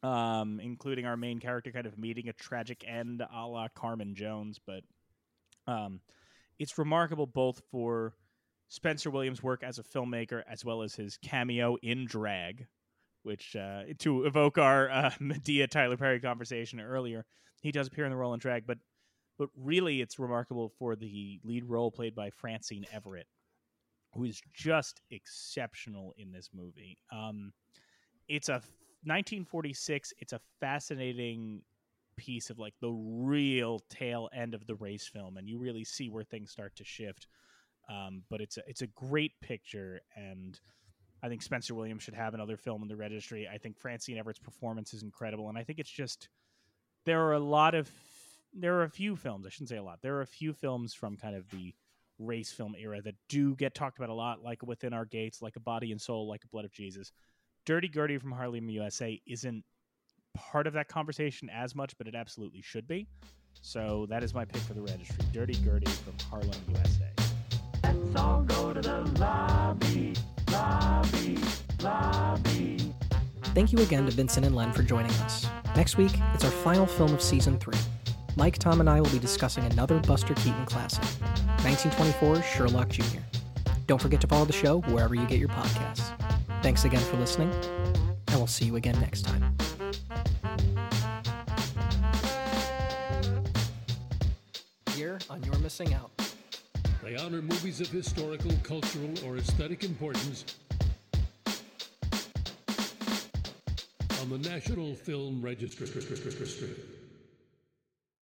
Speaker 3: um, including our main character kind of meeting a tragic end, a la Carmen Jones. But um, it's remarkable both for Spencer Williams' work as a filmmaker as well as his cameo in drag, which uh, to evoke our uh, Madea Tyler Perry conversation earlier, he does appear in the role in drag, but but really it's remarkable for the lead role played by Francine Everett, who is just exceptional in this movie. Um, it's a 1946. It's a fascinating piece of like the real tail end of the race film, and you really see where things start to shift. Um, but it's a, it's a great picture, and I think Spencer Williams should have another film in the registry. I think Francine Everett's performance is incredible, and I think it's just there are a lot of there are a few films. I shouldn't say a lot. There are a few films from kind of the race film era that do get talked about a lot, like Within Our Gates, like A Body and Soul, like A Blood of Jesus. Dirty Gertie from Harlem, USA isn't part of that conversation as much, but it absolutely should be. So that is my pick for the registry. Dirty Gertie from Harlem, USA.
Speaker 9: Let's all go to the lobby, lobby, lobby.
Speaker 6: Thank you again to Vincent and Len for joining us. Next week, it's our final film of season three. Mike, Tom, and I will be discussing another Buster Keaton classic, 1924's Sherlock Jr. Don't forget to follow the show wherever you get your podcasts. Thanks again for listening, and we'll see you again next time. Here on You're Missing Out.
Speaker 10: They honor movies of historical, cultural, or aesthetic importance on the National Film Registry.